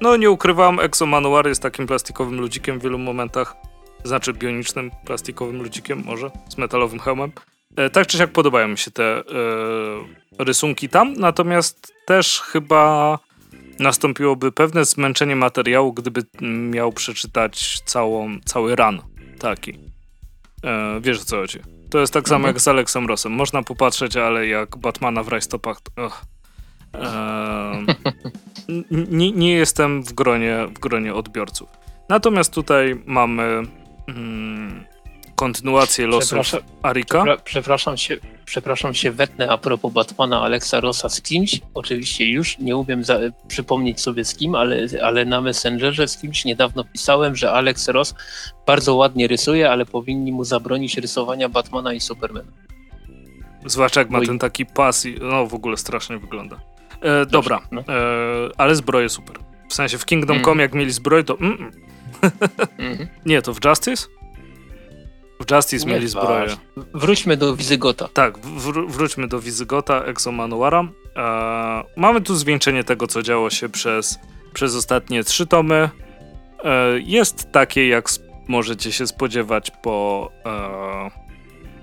no nie ukrywam, Exo Manuar jest takim plastikowym ludzikiem w wielu momentach, znaczy bionicznym plastikowym ludzikiem może, z metalowym hełmem. E, tak czy siak podobają mi się te e, rysunki tam, natomiast też chyba nastąpiłoby pewne zmęczenie materiału, gdyby miał przeczytać całą, cały ran taki. E, wiesz o co chodzi. To jest tak samo Mhm. jak z Alexem Rossem. Można popatrzeć, ale jak Batmana w rajstopach... E, (laughs) nie, nie jestem w gronie, w gronie odbiorców. Natomiast tutaj mamy mm, kontynuację losów Przepraszam, Arika. przepra- przepraszam, się, przepraszam się, wetnę a propos Batmana Alexa Rossa z kimś. Oczywiście już nie umiem przypomnieć sobie z kim, ale, ale na Messengerze z kimś niedawno pisałem, że Alex Ross bardzo ładnie rysuje, ale powinni mu zabronić rysowania Batmana i Supermana. Zwłaszcza jak ma Oj. ten taki pas i no w ogóle strasznie wygląda. E, dobra, No. e, ale zbroje super. W sensie w Kingdom Mm. Come jak mieli zbroję to... Mm, mm. Mhm. (laughs) Nie, to w Justice? W Justice mieli zbroję. Wróćmy do Wizygota. Tak, wr- wróćmy do Wizygota, Exo Manuara. E, mamy tu zwieńczenie tego, co działo się przez, przez ostatnie trzy tomy. E, jest takie, jak możecie się spodziewać po, e,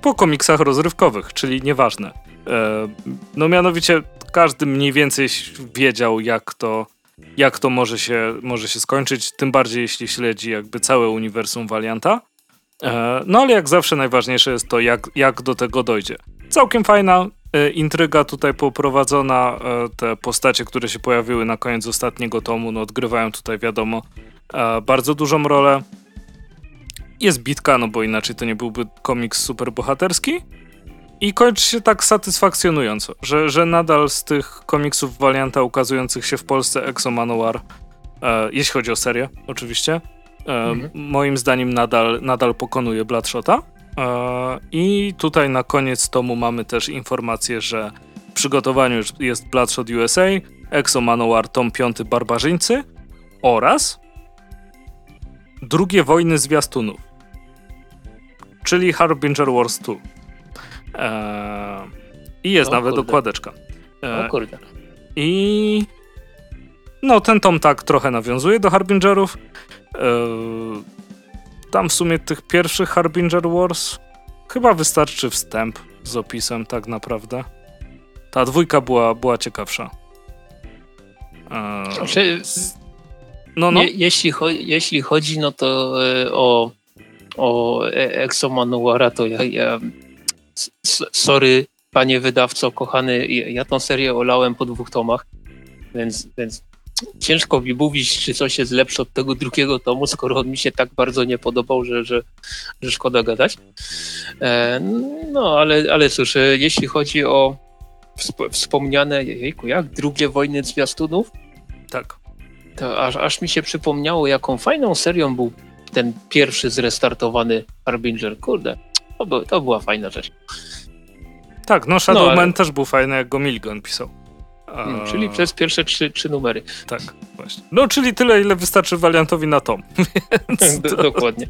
po komiksach rozrywkowych, czyli nieważne. E, no mianowicie każdy mniej więcej wiedział, jak to, jak to może, się, może się skończyć, tym bardziej jeśli śledzi jakby całe uniwersum Valianta. E, No ale jak zawsze najważniejsze jest to, jak, jak do tego dojdzie. Całkiem fajna e, intryga tutaj poprowadzona. E, te postacie, które się pojawiły na koniec ostatniego tomu, no odgrywają tutaj wiadomo bardzo dużą rolę. Jest bitka, no bo inaczej to nie byłby komiks superbohaterski. I kończy się tak satysfakcjonująco, że, że nadal z tych komiksów Valianta ukazujących się w Polsce Exo Manowar, e, jeśli chodzi o serię oczywiście, Mhm. moim zdaniem nadal, nadal pokonuje Bloodshota. E, I tutaj na koniec tomu mamy też informację, że w przygotowaniu jest Bloodshot USA, Exo Manowar tom 5 Barbarzyńcy oraz drugie wojny zwiastunów, czyli Harbinger Wars 2. E, I jest O nawet kurde. okładeczka. E, O kurde. i no, ten tom tak trochę nawiązuje do Harbingerów. Eee, tam w sumie tych pierwszych Harbinger Wars chyba wystarczy wstęp z opisem, tak naprawdę. Ta dwójka była, była ciekawsza. Znaczy, no, no. Je, jeśli, cho- jeśli chodzi no to e, o, o e- Exo Manuara, to ja, ja sorry panie wydawco kochany, ja, ja tą serię olałem po dwóch tomach, więc, więc ciężko mi mówić, czy coś jest lepsze od tego drugiego tomu, skoro on mi się tak bardzo nie podobał, że, że, że szkoda gadać. E, no, ale, ale cóż, e, jeśli chodzi o wsp- wspomniane, jejku, jak drugie wojny zwiastunów, Tak. to aż, aż mi się przypomniało, jaką fajną serią był ten pierwszy zrestartowany Harbinger. Kurde, to, był, to była fajna rzecz. Tak, no Shadowman No, ale- też był fajny, jak go Milgon pisał. Hmm, czyli przez pierwsze trzy, trzy numery. Tak, właśnie. No, czyli tyle, ile wystarczy Valiantowi na tom. (laughs) (laughs) To- dokładnie.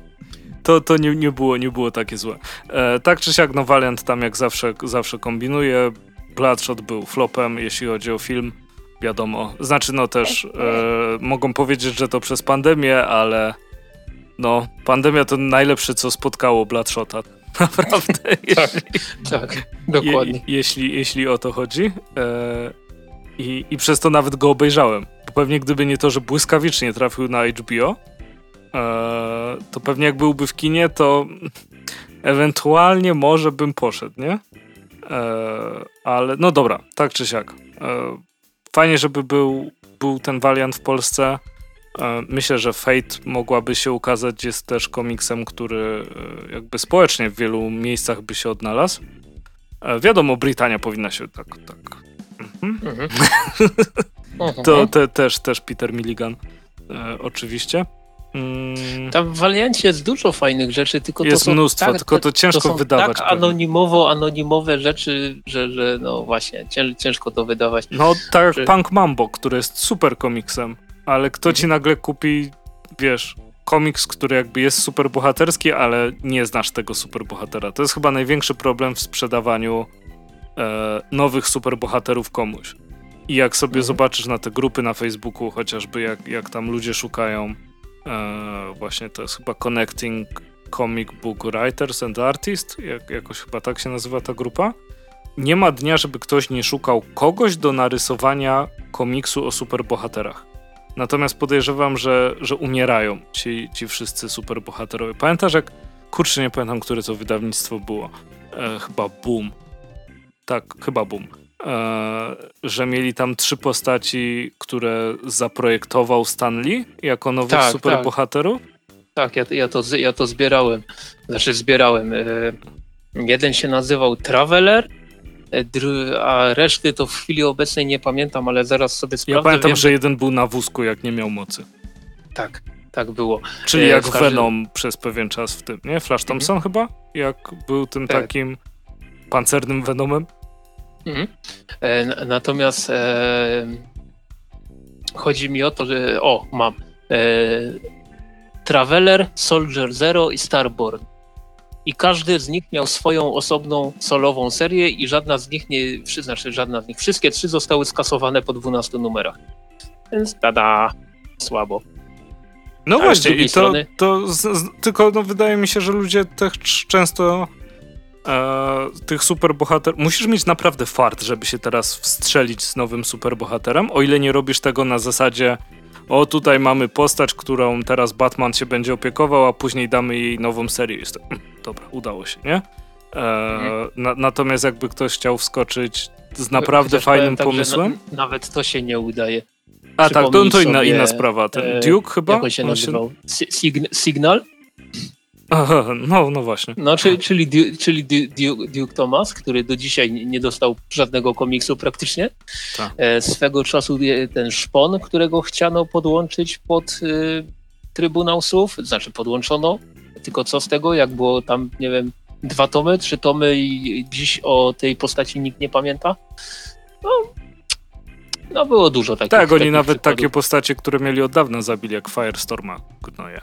to, to nie, nie, było, nie było takie złe. E, tak czy siak, no Valiant tam jak zawsze, zawsze kombinuje. Bloodshot był flopem, jeśli chodzi o film. Wiadomo. Znaczy, no też e, mogą powiedzieć, że to przez pandemię, ale no, pandemia to najlepsze, co spotkało Bloodshota. (laughs) Naprawdę, Tak, jeśli, tak, dokładnie. je, jeśli, jeśli o to chodzi. E, i, I przez to nawet go obejrzałem. Bo pewnie gdyby nie to, że błyskawicznie trafił na HBO, e, to pewnie jak byłby w kinie, to ewentualnie może bym poszedł, nie? E, ale no dobra, tak czy siak. E, fajnie, żeby był, był ten Valiant w Polsce. Myślę, że Fate mogłaby się ukazać. Jest też komiksem, który jakby społecznie w wielu miejscach by się odnalazł. Wiadomo, Brytania powinna się tak. tak. Mhm. Mhm. Mhm. To te, też, też Peter Milligan, e, oczywiście. Mm, Tam w Valiancie jest dużo fajnych rzeczy, tylko Jest to są mnóstwo, tak, tylko to ciężko są wydawać tak anonimowo, anonimowe rzeczy, że, że no właśnie, cię, ciężko to wydawać. No, tak jak Punk Mambo, który jest super komiksem, ale kto ci nagle kupi, wiesz, komiks, który jakby jest super bohaterski, ale nie znasz tego super bohatera. To jest chyba największy problem w sprzedawaniu e, nowych superbohaterów komuś. I jak sobie Mhm. zobaczysz na te grupy na Facebooku, chociażby jak, jak tam ludzie szukają, e, właśnie to jest chyba Connecting Comic Book Writers and Artists, jak, jakoś chyba tak się nazywa ta grupa. Nie ma dnia, żeby ktoś nie szukał kogoś do narysowania komiksu o superbohaterach. Natomiast podejrzewam, że, że umierają ci, ci wszyscy superbohaterowie. Pamiętasz, jak kurczę, nie pamiętam, które to wydawnictwo było. E, chyba Boom. Tak, chyba Boom. E, że mieli tam trzy postaci, które zaprojektował Stanley jako nowych Tak, superbohaterów. Tak, ja, ja, to, ja to zbierałem. Znaczy zbierałem. E, jeden się nazywał Traveler, e, a reszty to w chwili obecnej nie pamiętam, ale zaraz sobie sprawdzę. Ja pamiętam, Wiem, że jeden był na wózku, jak nie miał mocy. Tak, tak było. Czyli E, jak każdym- Venom przez pewien czas w tym, nie? Flash Thompson chyba? Jak był tym Tak. takim pancernym Venomem? Mhm. E, natomiast e, chodzi mi o to, że. O, mam. E, Traveler, Soldier Zero i Starborn. I każdy z nich miał swoją osobną solową serię i żadna z nich nie, znaczy żadna z nich, wszystkie trzy zostały skasowane po 12 numerach. Więc tada, słabo. No Ale właśnie, i to, strony- to z, z, tylko no, wydaje mi się, że ludzie też często e, tych superbohater... Musisz mieć naprawdę fart, żeby się teraz wstrzelić z nowym superbohaterem, o ile nie robisz tego na zasadzie o, tutaj mamy postać, którą teraz Batman się będzie opiekował, a później damy jej nową serię. Jest to, (clears throat) dobra, udało się, nie? E, Mhm. na, natomiast jakby ktoś chciał wskoczyć z naprawdę Chociaż fajnym tak, pomysłem... Na, nawet to się nie udaje. A tak, to, to inna, inna sprawa. Ten e, Duke chyba? Jak on się nazywał? Si- Sign- Signal? Aha, no, no właśnie. No, czyli, czyli, czyli Du- Duke, Duke Thomas, który do dzisiaj nie- dostał żadnego komiksu praktycznie. Tak. E, swego czasu ten szpon, którego chciano podłączyć pod e, Trybunał Słów, znaczy podłączono, tylko co z tego, jak było tam, nie wiem, dwa tomy, trzy tomy i dziś o tej postaci nikt nie pamięta. No, no było dużo takich Tak, oni takich nawet przykładów. takie postacie, które mieli od dawna zabili, jak Firestorma. No ja.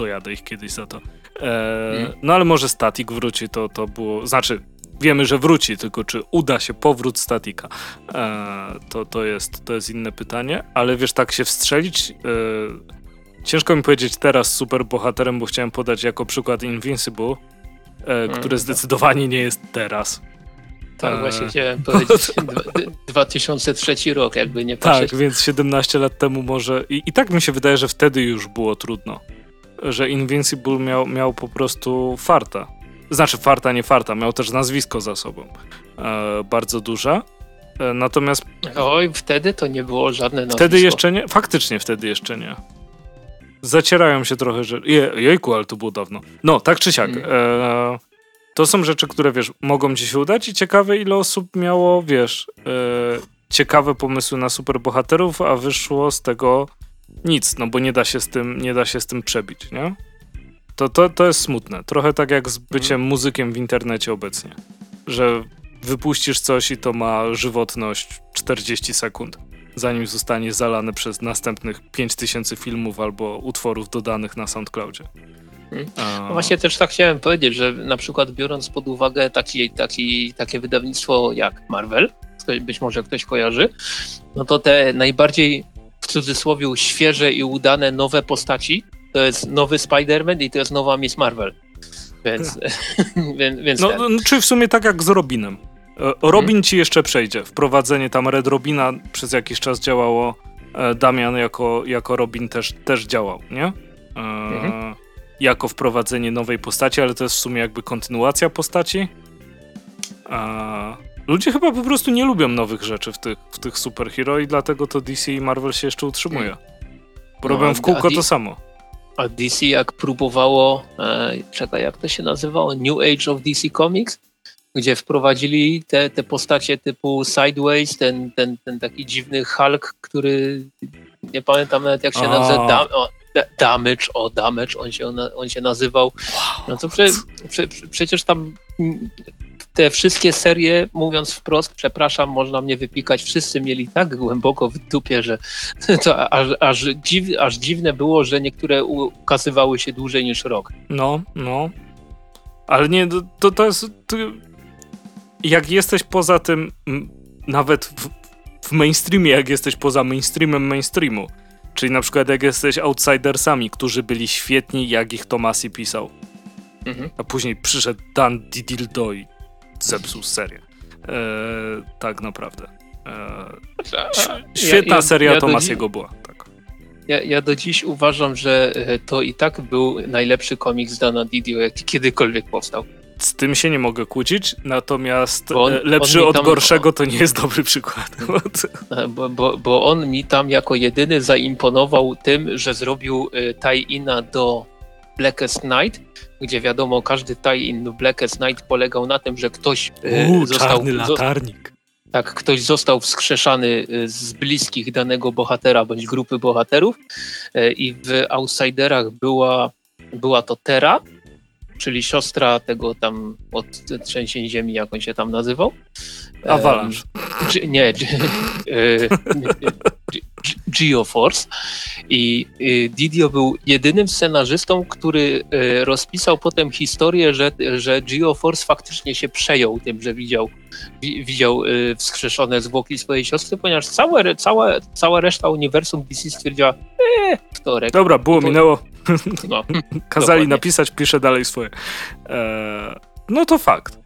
Dojadę ich kiedyś za to. E, Mm. No ale może Static wróci, to, to było... Znaczy, wiemy, że wróci, tylko czy uda się powrót Statika, e, to, to, jest, to jest inne pytanie. Ale wiesz, tak się wstrzelić... E, ciężko mi powiedzieć teraz super bohaterem, bo chciałem podać jako przykład Invincible, e, które tak. zdecydowanie nie jest teraz. Tak, E, właśnie chciałem (laughs) powiedzieć. Dwa- d- 2003 rok, jakby nie patrzeć. Tak, więc 17 lat temu może. I, I tak mi się wydaje, że wtedy już było trudno. Że Invincible miał, miał po prostu farta. Znaczy farta, nie farta, miał też nazwisko za sobą. E, bardzo duże. E, natomiast Oj, wtedy to nie było żadne nazwisko. wtedy jeszcze nie. Faktycznie wtedy jeszcze nie. Zacierają się trochę, że. Je, jejku, ale to było dawno. No, tak czy siak. Mm. E, to są rzeczy, które wiesz, mogą ci się udać i ciekawe, ile osób miało, wiesz, e, ciekawe pomysły na superbohaterów, a wyszło z tego nic, no bo nie da się z tym, nie da się z tym przebić, nie? To, to, to jest smutne. Trochę tak jak z byciem muzykiem w internecie obecnie. Że wypuścisz coś i to ma żywotność 40 sekund, zanim zostanie zalane przez następnych 5000 filmów albo utworów dodanych na SoundCloudzie. Mhm. A, No właśnie też tak chciałem powiedzieć, że na przykład biorąc pod uwagę taki, taki, takie wydawnictwo jak Marvel, być może ktoś kojarzy, no to te najbardziej w cudzysłowie świeże i udane nowe postaci to jest nowy Spider-Man i to jest nowa Miss Marvel. Więc, (laughs) więc, więc No, ten. no, czy w sumie tak jak z Robinem. E, Robin ci jeszcze przejdzie. Wprowadzenie tam Red Robina przez jakiś czas działało. E, Damian jako, jako Robin też, też działał, nie? E, Mhm. Jako wprowadzenie nowej postaci, ale to jest w sumie jakby kontynuacja postaci. E, ludzie chyba po prostu nie lubią nowych rzeczy w tych, w tych superhero i dlatego to DC i Marvel się jeszcze utrzymuje. Bo No, robią w kółko to samo. A DC jak próbowało, e, czekaj, jak to się nazywało? New Age of DC Comics, gdzie wprowadzili te, te postacie typu Sideways, ten, ten, ten taki dziwny Hulk, który nie pamiętam nawet jak się A. nazywa. Da, o, da, damage, o Damage on się, on się nazywał. No to prze, prze, prze, przecież tam te wszystkie serie, mówiąc wprost, przepraszam, można mnie wypikać, wszyscy mieli tak głęboko w dupie, że (laughs) to aż, aż, dziw, aż dziwne było, że niektóre ukazywały się dłużej niż rok. No, no. Ale nie, to- to, jest. To, jak jesteś poza tym, nawet w, w mainstreamie, jak jesteś poza mainstreamem mainstreamu, czyli na przykład jak jesteś outsidersami, którzy byli świetni, jak ich Tomasi pisał, Mhm. a później przyszedł Dan Didildo i zepsuł serię. E, tak naprawdę. E, ś- świetna ja- seria ja Tomasiego była. Tak. ja, ja do dziś uważam, że e, to i tak był najlepszy komiks Dana Didio, jaki kiedykolwiek powstał. Z tym się nie mogę kłócić, natomiast on, lepszy od tam, gorszego to nie jest dobry przykład. (laughs) Bo, bo, bo on mi tam jako jedyny zaimponował tym, że zrobił tie-ina do Blackest Night, gdzie wiadomo, każdy tie-in Blackest Night polegał na tym, że ktoś Uu, został... czarny latarnik. Tak, ktoś został wskrzeszany z bliskich danego bohatera bądź grupy bohaterów i w Outsiderach była, była to Tera, czyli siostra tego tam od trzęsień ziemi, jak on się tam nazywał. Avalanche. Um, nie, (laughs) Geoforce i Didio był jedynym scenarzystą, który e, rozpisał potem historię, że, że Geoforce faktycznie się przejął tym, że widział, widział e, wskrzeszone zwłoki swojej siostry, ponieważ całe, cała, cała reszta uniwersum DC stwierdziła, eee, wtorek. Dobra, było, minęło. No, (laughs) Kazali dokładnie. napisać, piszę dalej swoje. Eee, no to fakt.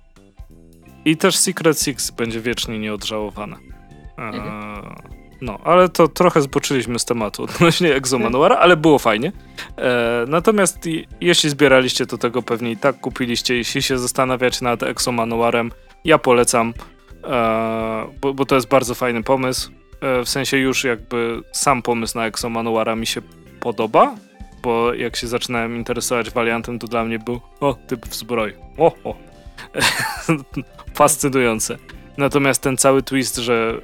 I też Secret Six będzie wiecznie nieodżałowane. Eee, mhm. No, ale to trochę zboczyliśmy z tematu odnośnie (laughs) Exomanuara, ale było fajnie. E, natomiast jeśli zbieraliście, to tego pewnie i tak kupiliście. Jeśli się zastanawiacie nad Exomanuarem, ja polecam, e, bo, bo, to jest bardzo fajny pomysł. E, w sensie już jakby sam pomysł na Exomanuara mi się podoba, bo jak się zaczynałem interesować Valiantem, to dla mnie był o, typ w zbroi. O, o. (laughs) Fascynujące. Natomiast ten cały twist, że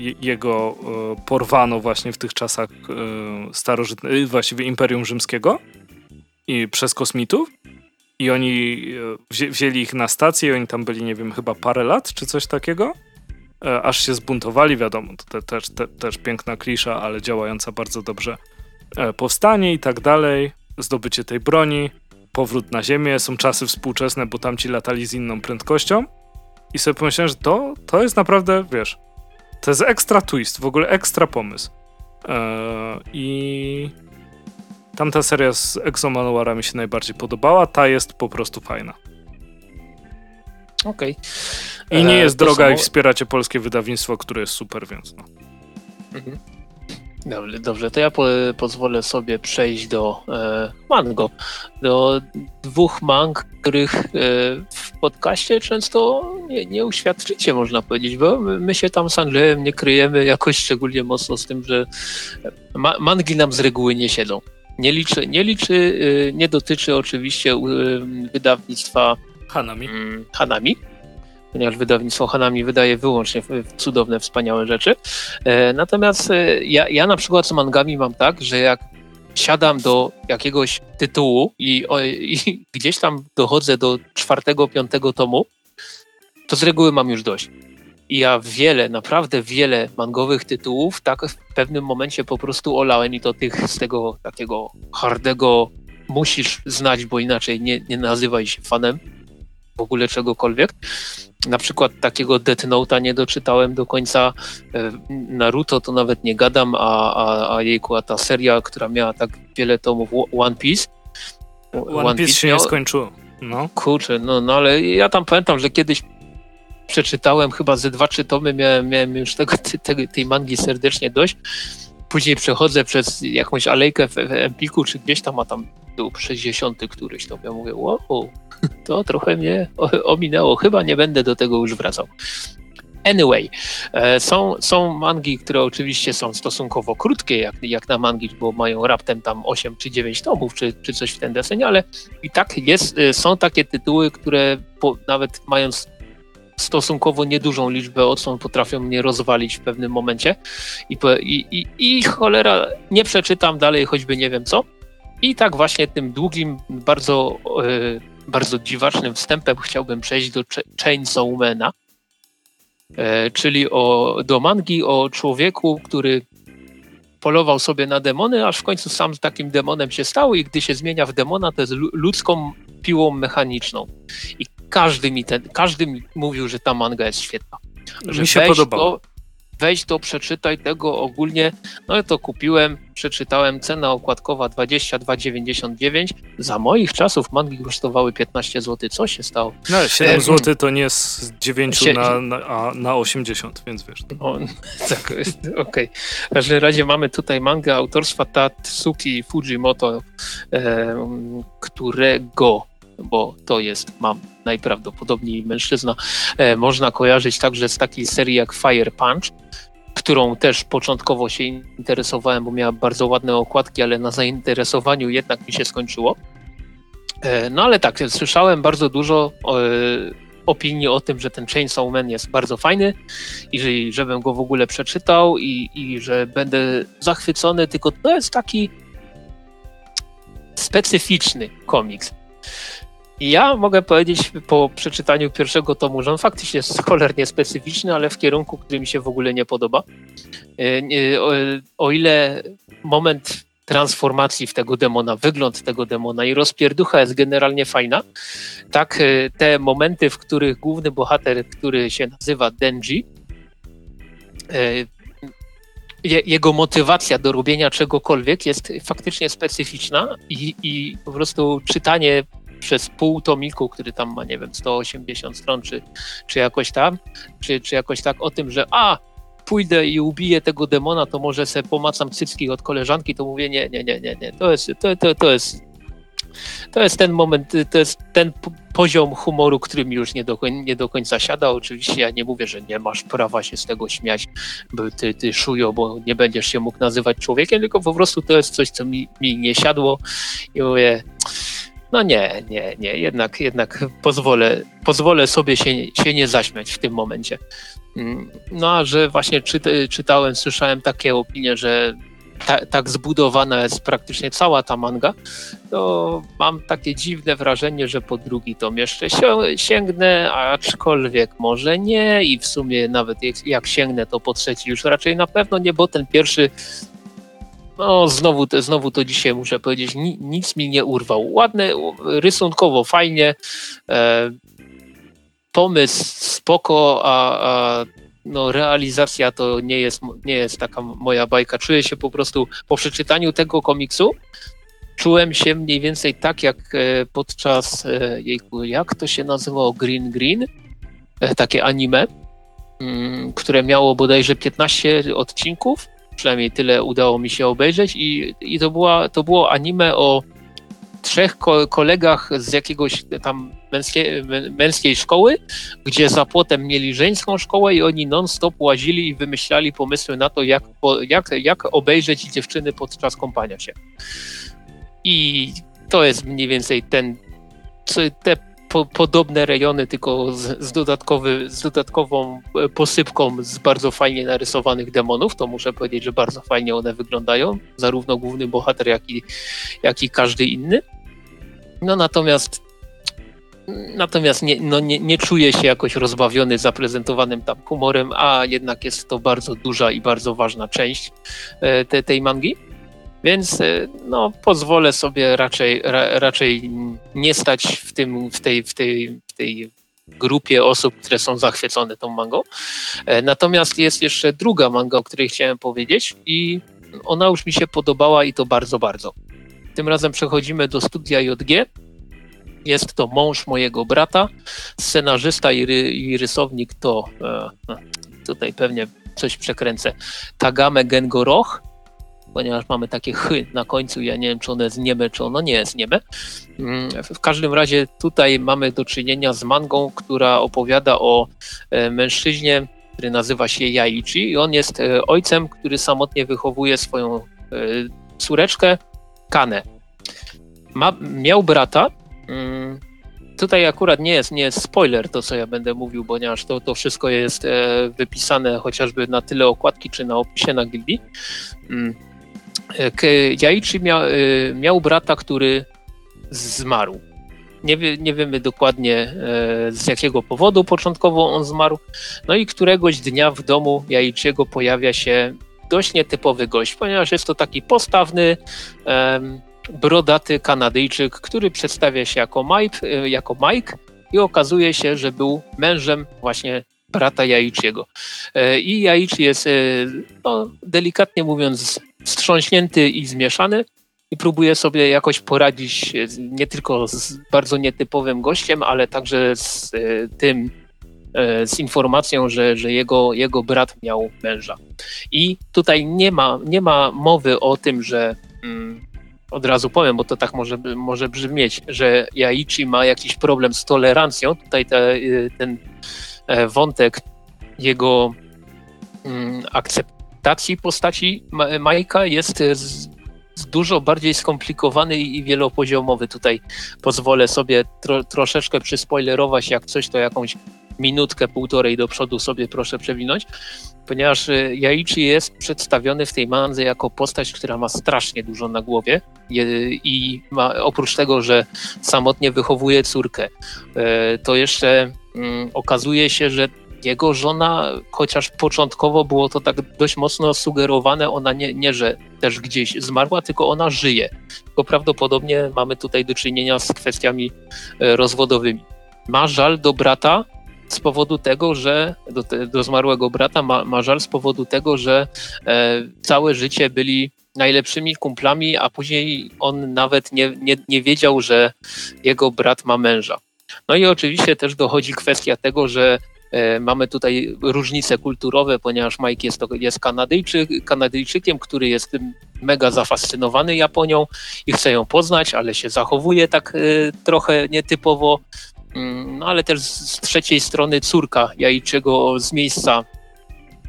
y, jego y, porwano właśnie w tych czasach y, starożytnych, właściwie Imperium Rzymskiego i przez kosmitów i oni y, wzię, wzięli ich na stację i oni tam byli, nie wiem, chyba parę lat czy coś takiego, e, aż się zbuntowali, wiadomo, to te, też, te, też piękna klisza, ale działająca bardzo dobrze e, powstanie i tak dalej, zdobycie tej broni, powrót na ziemię, są czasy współczesne, bo tamci latali z inną prędkością, i sobie pomyślałem, że to, to jest naprawdę, wiesz, to jest ekstra twist, w ogóle ekstra pomysł. Eee, I tamta seria z Exomanuara mi się najbardziej podobała, ta jest po prostu fajna. Okej. Okay. I nie jest eee, droga samo... i wspieracie polskie wydawnictwo, które jest super, więc no. Mhm. Dobrze, dobrze, to ja po, pozwolę sobie przejść do e, mango. Do dwóch mang, których e, w podcaście często nie, nie uświadczycie, można powiedzieć, bo my, my, się tam z Andrzejem nie kryjemy jakoś szczególnie mocno z tym, że ma, mangi nam z reguły nie siedzą. Nie liczy, nie liczy, e, nie dotyczy oczywiście e, wydawnictwa Hanami. Mm, Hanami ponieważ wydawnictwo Hanami wydaje wyłącznie cudowne, wspaniałe rzeczy. E, natomiast e, ja, ja na przykład z mangami mam tak, że jak siadam do jakiegoś tytułu i, i (laughs) gdzieś tam dochodzę do czwartego, piątego tomu, to z reguły mam już dość. I ja wiele, naprawdę wiele mangowych tytułów tak w pewnym momencie po prostu olałem i to tych z tego takiego hardego musisz znać, bo inaczej nie, nie nazywaj się fanem ogóle czegokolwiek. Na przykład takiego Death Note'a nie doczytałem do końca. E, Naruto to nawet nie gadam, a, a, a jejku, a ta seria, która miała tak wiele tomów, One Piece. One, One Piece, się miał... nie skończyło. No. Kurczę, no, no ale ja tam pamiętam, że kiedyś przeczytałem chyba ze dwa, trzy tomy, miałem, miałem już tego, tej, tej mangi serdecznie dość. Później przechodzę przez jakąś alejkę w, w Empiku, czy gdzieś tam, a tam był 60 któryś, to ja mówię, wow, to trochę mnie ominęło. Chyba nie będę do tego już wracał. Anyway, e, są, są mangi, które oczywiście są stosunkowo krótkie, jak, jak na mangi, bo mają raptem tam 8 czy 9 tomów, czy, czy coś w ten deseń, ale i tak jest, e, są takie tytuły, które po, nawet mając stosunkowo niedużą liczbę odsłon potrafią mnie rozwalić w pewnym momencie i, i, i, i cholera, nie przeczytam dalej, choćby nie wiem co. I tak właśnie tym długim, bardzo e, bardzo dziwacznym wstępem chciałbym przejść do Chainsawmana, e, czyli o, do mangi o człowieku, który polował sobie na demony, aż w końcu sam takim demonem się stał i gdy się zmienia w demona, to jest ludzką piłą mechaniczną. I każdy mi, ten, każdy mi mówił, że ta manga jest świetna. Że mi się podobało weź to, przeczytaj tego ogólnie. No to kupiłem, przeczytałem, cena okładkowa 22,99. Za moich czasów mangi kosztowały 15 zł. Co się stało? No, 7 zł to nie z 9 Sie... na, na, na 80, więc wiesz. No, (laughs) tak, okej. Okay. W każdym razie mamy tutaj mangę autorstwa Tatsuki Fujimoto, którego bo to jest, mam najprawdopodobniej mężczyzna, e, można kojarzyć także z takiej serii jak Fire Punch, którą też początkowo się interesowałem, bo miała bardzo ładne okładki, ale na zainteresowaniu jednak mi się skończyło. E, no ale tak, słyszałem bardzo dużo e, opinii o tym, że ten Chainsaw Man jest bardzo fajny i że, żebym go w ogóle przeczytał i, i że będę zachwycony, tylko to jest taki specyficzny komiks. Ja mogę powiedzieć po przeczytaniu pierwszego tomu, że on faktycznie jest cholernie specyficzny, ale w kierunku, który mi się w ogóle nie podoba. E, o ile moment transformacji w tego demona, wygląd tego demona i rozpierducha jest generalnie fajna, tak e, te momenty, w których główny bohater, który się nazywa Denji, e, jego motywacja do robienia czegokolwiek jest faktycznie specyficzna i, i po prostu czytanie przez pół tomiku, który tam ma, nie wiem, 180 stron, czy, czy jakoś tam, czy, czy jakoś tak o tym, że a, pójdę i ubiję tego demona, to może sobie pomacam cycki od koleżanki, to mówię, nie, nie, nie, nie, nie, to jest, to, to, to jest to jest ten moment, to jest ten poziom humoru, który mi już nie do, nie do końca siada. Oczywiście ja nie mówię, że nie masz prawa się z tego śmiać, bo ty, ty szujo, bo nie będziesz się mógł nazywać człowiekiem, tylko po prostu to jest coś, co mi, mi nie siadło i mówię, no nie, nie, nie, jednak, jednak pozwolę, pozwolę sobie się, się nie zaśmiać w tym momencie. Mm, no a że właśnie czytałem, słyszałem takie opinie, że ta, tak zbudowana jest praktycznie cała ta manga, to mam takie dziwne wrażenie, że po drugi tom jeszcze sięgnę, aczkolwiek może nie i w sumie nawet jak, jak sięgnę, to po trzeci już raczej na pewno nie, bo ten pierwszy no, znowu, znowu to dzisiaj muszę powiedzieć, nic mi nie urwał. Ładne, rysunkowo fajnie, e, pomysł spoko, a, a no, realizacja to nie jest, nie jest taka moja bajka. Czuję się po prostu po przeczytaniu tego komiksu, czułem się mniej więcej tak jak e, podczas, e, jejku, jak to się nazywało, Green Green, e, takie anime, mm, które miało bodajże 15 odcinków przynajmniej tyle udało mi się obejrzeć i, i to, była, to było anime o trzech ko kolegach z jakiegoś tam męskie, męskiej szkoły, gdzie za płotem mieli żeńską szkołę i oni non-stop łazili i wymyślali pomysły na to, jak, jak, jak obejrzeć dziewczyny podczas kąpania się. I to jest mniej więcej ten, te po, podobne rejony, tylko z, z, dodatkowy, z dodatkową e, posypką z bardzo fajnie narysowanych demonów. To muszę powiedzieć, że bardzo fajnie one wyglądają, zarówno główny bohater, jak i, jak i każdy inny. No natomiast Natomiast nie, no nie, nie czuję się jakoś rozbawiony zaprezentowanym tam humorem, a jednak jest to bardzo duża i bardzo ważna część e, te, tej mangi. Więc e, no, pozwolę sobie raczej, ra, raczej nie stać w, tym, w, tej, w, tej, w tej grupie osób, które są zachwycone tą mangą. E, natomiast jest jeszcze druga manga, o której chciałem powiedzieć i ona już mi się podobała i to bardzo, bardzo. Tym razem przechodzimy do studia JG. Jest to mąż mojego brata, scenarzysta i, ry, i rysownik to e, tutaj pewnie coś przekręcę. Tagame Gengoroch ponieważ mamy takie (laughs) chy na końcu. Ja nie wiem, czy ono jest nieme, czy ono nie jest nieme. Mm, w każdym razie tutaj mamy do czynienia z mangą, która opowiada o e, mężczyźnie, który nazywa się Jaichi i on jest e, ojcem, który samotnie wychowuje swoją e, córeczkę Kanę. Ma, miał brata, mm, tutaj akurat nie jest, nie jest spoiler to, co ja będę mówił, ponieważ to, to wszystko jest wypisane chociażby na tyle okładki, czy na opisie na gildii. Mm, Jaichi miał, y, miał brata, który zmarł. Nie, wie, nie wiemy dokładnie e, z jakiego powodu początkowo on zmarł. No i któregoś dnia w domu Jaichiego pojawia się dość nietypowy gość, ponieważ jest to taki postawny, brodaty Kanadyjczyk, który przedstawia się jako Mike, e, jako Mike i okazuje się, że był mężem właśnie brata Jaichiego. E, I Jaichi jest, e, no, delikatnie mówiąc, wstrząśnięty i zmieszany i próbuje sobie jakoś poradzić nie tylko z bardzo nietypowym gościem, ale także z tym, z informacją, że, że jego, jego brat miał męża. I tutaj nie ma, nie ma mowy o tym, że mm, od razu powiem, bo to tak może, może brzmieć, że Jaichi ma jakiś problem z tolerancją. Tutaj te, ten e, wątek jego mm, akceptacji postaci Majka jest e, dużo bardziej skomplikowany i wielopoziomowy. Tutaj pozwolę sobie tro, troszeczkę przyspoilerować, jak coś to jakąś minutkę, półtorej do przodu sobie proszę przewinąć, ponieważ y, Jaichi jest przedstawiony w tej mandze jako postać, która ma strasznie dużo na głowie i ma, oprócz tego, że samotnie wychowuje córkę, to jeszcze okazuje się, że jego żona, chociaż początkowo było to tak dość mocno sugerowane, ona nie, nie, że też gdzieś zmarła, tylko ona żyje. Tylko prawdopodobnie mamy tutaj do czynienia z kwestiami y, rozwodowymi. Ma żal do brata, z powodu tego, że do, do zmarłego brata ma, ma żal z powodu tego, że e, całe życie byli najlepszymi kumplami, a później on nawet nie, nie, nie wiedział, że jego brat ma męża. No i oczywiście też dochodzi kwestia tego, że e, mamy tutaj różnice kulturowe, ponieważ Mike jest, jest Kanadyjczyk, Kanadyjczykiem, który jest mega zafascynowany Japonią i chce ją poznać, ale się zachowuje tak e, trochę nietypowo. Mm, no ale też z trzeciej strony córka Jajczego z miejsca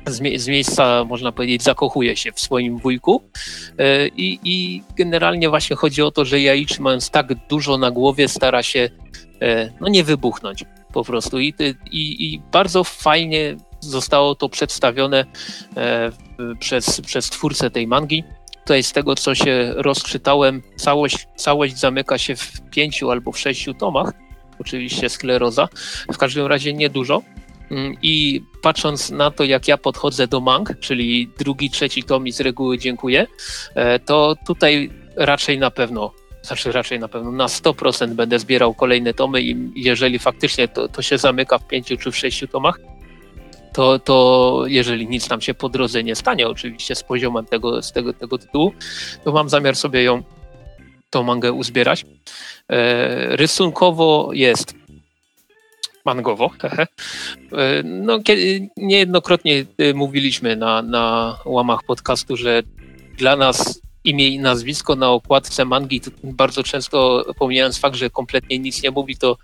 z, miejsca, można powiedzieć, zakochuje się w swoim wujku. E, I, I, generalnie właśnie chodzi o to, że Jaiczy mając tak dużo na głowie stara się no nie wybuchnąć po prostu. I, i, i bardzo fajnie zostało to przedstawione e, przez, przez twórcę tej mangi. Tutaj z tego, co się rozczytałem, całość, całość zamyka się w pięciu albo w sześciu tomach oczywiście skleroza, w każdym razie niedużo. Mm, I patrząc na to, jak ja podchodzę do mang, czyli drugi, trzeci tom i z reguły dziękuję, e, to tutaj raczej na pewno, znaczy raczej na pewno na 100% będę zbierał kolejne tomy i jeżeli faktycznie to, to się zamyka w pięciu czy w sześciu tomach, to, to jeżeli nic nam się po drodze nie stanie, oczywiście z poziomem tego, z tego, tego tytułu, to mam zamiar sobie ją, tą mangę uzbierać. E, rysunkowo jest mangowo. (laughs) E, no, niejednokrotnie e, mówiliśmy na, na łamach podcastu, że dla nas imię i nazwisko na okładce mangi, to bardzo często pomijając fakt, że kompletnie nic nie mówi, to,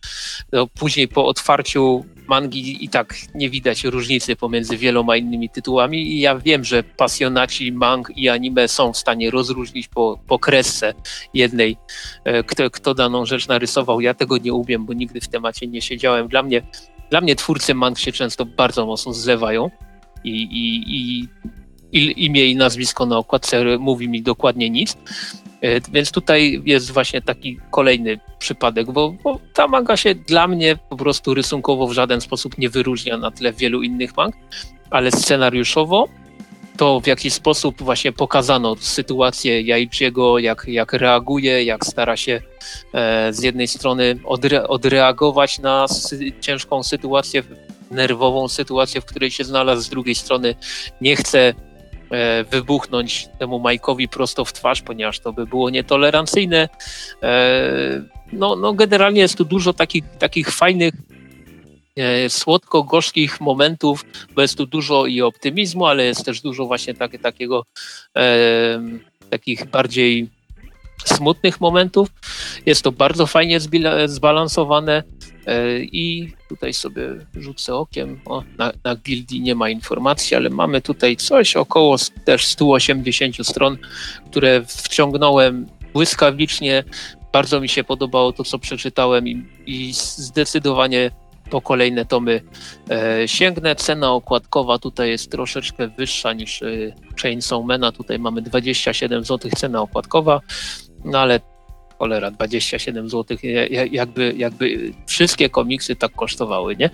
to później po otwarciu mangi i tak nie widać różnicy pomiędzy wieloma innymi tytułami i ja wiem, że pasjonaci mang i anime są w stanie rozróżnić po, po kresce jednej, e, kto, kto daną rzecz narysował. Ja tego nie umiem, bo nigdy w temacie nie siedziałem. Dla mnie, dla mnie twórcy mang się często bardzo mocno zlewają i, i, i imię i nazwisko na okładce mówi mi dokładnie nic. E, więc tutaj jest właśnie taki kolejny przypadek, bo, bo, ta manga się dla mnie po prostu rysunkowo w żaden sposób nie wyróżnia na tle wielu innych mang, ale scenariuszowo to w jaki sposób właśnie pokazano sytuację Jaichiego, jak, jak reaguje, jak stara się e, z jednej strony odre, odreagować na sy ciężką sytuację, nerwową sytuację, w której się znalazł, z drugiej strony nie chce wybuchnąć temu Majkowi prosto w twarz, ponieważ to by było nietolerancyjne. E, no, no generalnie jest tu dużo takich, takich fajnych, e, słodko-gorzkich momentów, bo jest tu dużo i optymizmu, ale jest też dużo właśnie tak, takiego takich bardziej smutnych momentów. Jest to bardzo fajnie zbalansowane. E, I tutaj sobie rzucę okiem. O, na, na gildii nie ma informacji, ale mamy tutaj coś około też 180 stron, które wciągnąłem błyskawicznie. Bardzo mi się podobało to, co przeczytałem i, i zdecydowanie po kolejne tomy e, sięgnę. Cena okładkowa tutaj jest troszeczkę wyższa niż e, Chainsaw Mana. Tutaj mamy 27 zł cena okładkowa, no ale cholera, 27 zł, jakby, jakby wszystkie komiksy tak kosztowały, nie?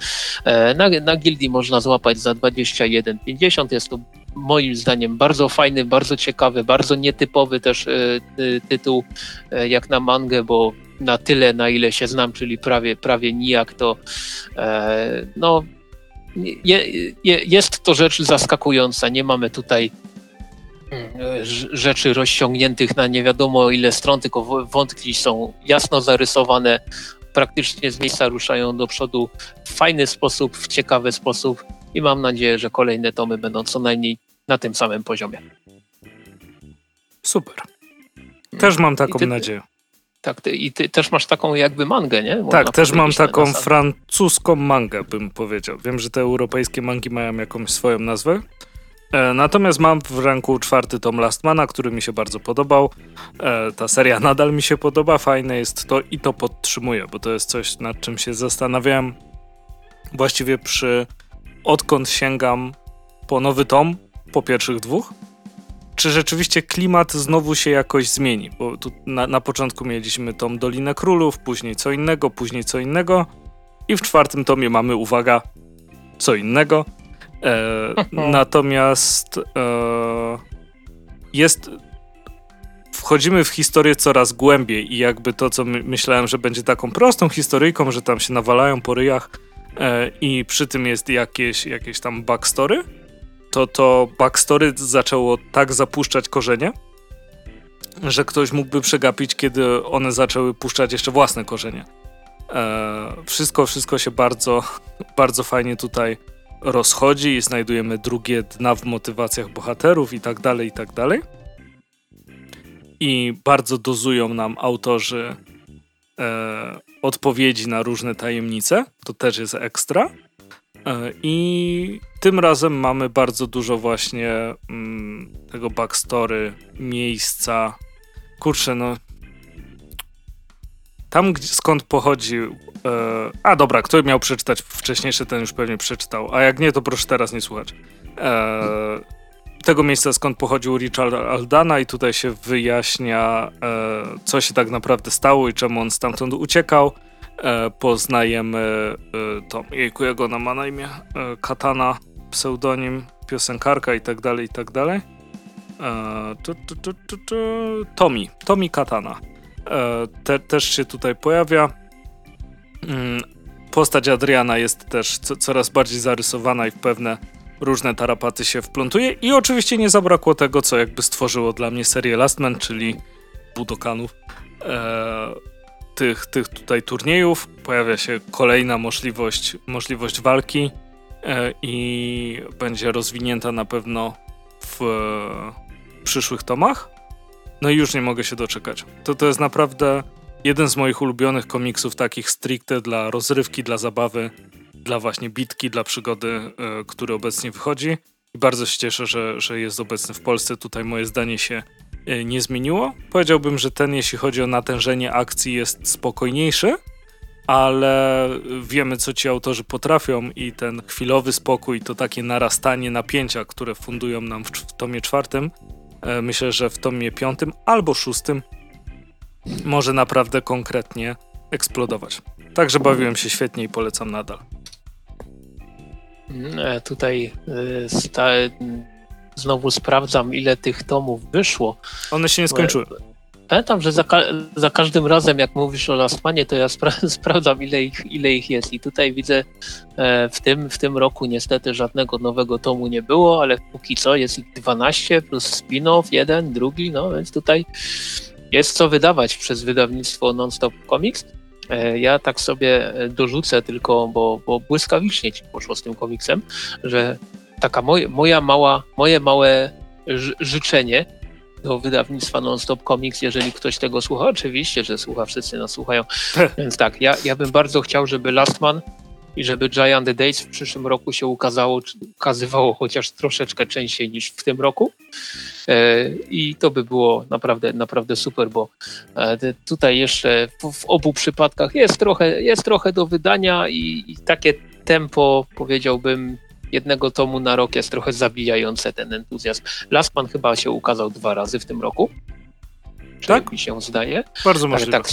E, na, na gildii można złapać za 21,50, jest to moim zdaniem bardzo fajny, bardzo ciekawy, bardzo nietypowy też e, tytuł e, jak na mangę, bo na tyle, na ile się znam, czyli prawie, prawie nijak, to no je, je, jest to rzecz zaskakująca. Nie mamy tutaj rzeczy rozciągniętych na nie wiadomo ile stron, tylko wątki są jasno zarysowane, praktycznie z miejsca ruszają do przodu w fajny sposób, w ciekawy sposób i mam nadzieję, że kolejne tomy będą co najmniej na tym samym poziomie. Super. Też mam taką ty, nadzieję. Tak, ty, i ty też masz taką jakby mangę, nie? Można tak, też mam taką francuską mangę, bym powiedział. Wiem, że te europejskie mangi mają jakąś swoją nazwę. E, natomiast mam w ręku czwarty tom Lastmana, który mi się bardzo podobał. E, ta seria nadal mi się podoba, fajne jest to i to podtrzymuję, bo to jest coś, nad czym się zastanawiałem właściwie przy odkąd sięgam po nowy tom, po pierwszych dwóch, czy rzeczywiście klimat znowu się jakoś zmieni? Bo tu na, na początku mieliśmy tom Dolinę Królów, później co innego, później co innego i w czwartym tomie mamy, uwaga, co innego. E, (laughs) natomiast e, jest wchodzimy w historię coraz głębiej i jakby to, co my, myślałem, że będzie taką prostą historyjką, że tam się nawalają po ryjach e, i przy tym jest jakieś, jakieś tam backstory, to to backstory zaczęło tak zapuszczać korzenie, że ktoś mógłby przegapić, kiedy one zaczęły puszczać jeszcze własne korzenie. E, wszystko, wszystko się bardzo, (laughs) bardzo fajnie tutaj rozchodzi i znajdujemy drugie dna w motywacjach bohaterów i tak dalej, i tak dalej. I bardzo dozują nam autorzy e, odpowiedzi na różne tajemnice. To też jest ekstra. E, I tym razem mamy bardzo dużo właśnie mm, tego backstory, miejsca. Kurczę, no. Tam, gdzie, skąd pochodził. E, a dobra, kto miał przeczytać wcześniejszy, ten już pewnie przeczytał. A jak nie, to proszę teraz nie słuchać. E, tego miejsca, skąd pochodził Richard Aldana, i tutaj się wyjaśnia, e, co się tak naprawdę stało i czemu on stamtąd uciekał. E, poznajemy e, to, jejku, jak ona ma na imię, e, Katana, pseudonim, piosenkarka i tak dalej, i tak dalej. Tommy, Tommy Katana. Te, też się tutaj pojawia. Mm, postać Adriana jest też co, coraz bardziej zarysowana i w pewne różne tarapaty się wplątuje i oczywiście nie zabrakło tego, co jakby stworzyło dla mnie serię Last Man, czyli Budokanów tych, tych tutaj turniejów pojawia się kolejna możliwość, możliwość walki e, i będzie rozwinięta na pewno w e, przyszłych tomach. No i już nie mogę się doczekać. To, to jest naprawdę jeden z moich ulubionych komiksów, takich stricte dla rozrywki, dla zabawy, dla właśnie bitki, dla przygody, e, który obecnie wychodzi. I bardzo się cieszę, że, że jest obecny w Polsce. Tutaj moje zdanie się E, nie zmieniło. Powiedziałbym, że ten, jeśli chodzi o natężenie akcji, jest spokojniejszy, ale wiemy, co ci autorzy potrafią i ten chwilowy spokój, to takie narastanie napięcia, które fundują nam w, w tomie czwartym, myślę, że w tomie piątym albo szóstym może naprawdę konkretnie eksplodować. Także bawiłem się świetnie i polecam nadal. Mm, tutaj y, sta znowu sprawdzam, ile tych tomów wyszło. One się nie skończyły. Pamiętam, że za, ka za każdym razem, jak mówisz o Lastmanie, to ja spra (laughs) sprawdzam, ile ich, ile ich jest. I tutaj widzę, e, w, tym, w tym roku niestety żadnego nowego tomu nie było, ale póki co jest ich 12 plus spin-off, jeden, drugi, no więc tutaj jest co wydawać przez wydawnictwo Nonstop Comics. E, ja tak sobie dorzucę tylko, bo, bo błyskawicznie ci poszło z tym komiksem, że taka moj, moja mała, moje małe życzenie do wydawnictwa Nonstop Comics, jeżeli ktoś tego słucha. Oczywiście, że słucha, wszyscy nas słuchają. (laughs) Więc tak, ja, ja bym bardzo chciał, żeby Lastman i żeby Giant Days w przyszłym roku się ukazało, ukazywało chociaż troszeczkę częściej niż w tym roku. E, I to by było naprawdę, naprawdę super, bo e, tutaj jeszcze w, w, obu przypadkach jest trochę, jest trochę do wydania i, i takie tempo, powiedziałbym, jednego tomu na rok jest trochę zabijające ten entuzjazm. Lastman chyba się ukazał dwa razy w tym roku. Tak? Mi się zdaje. Bardzo możliwe. Tak,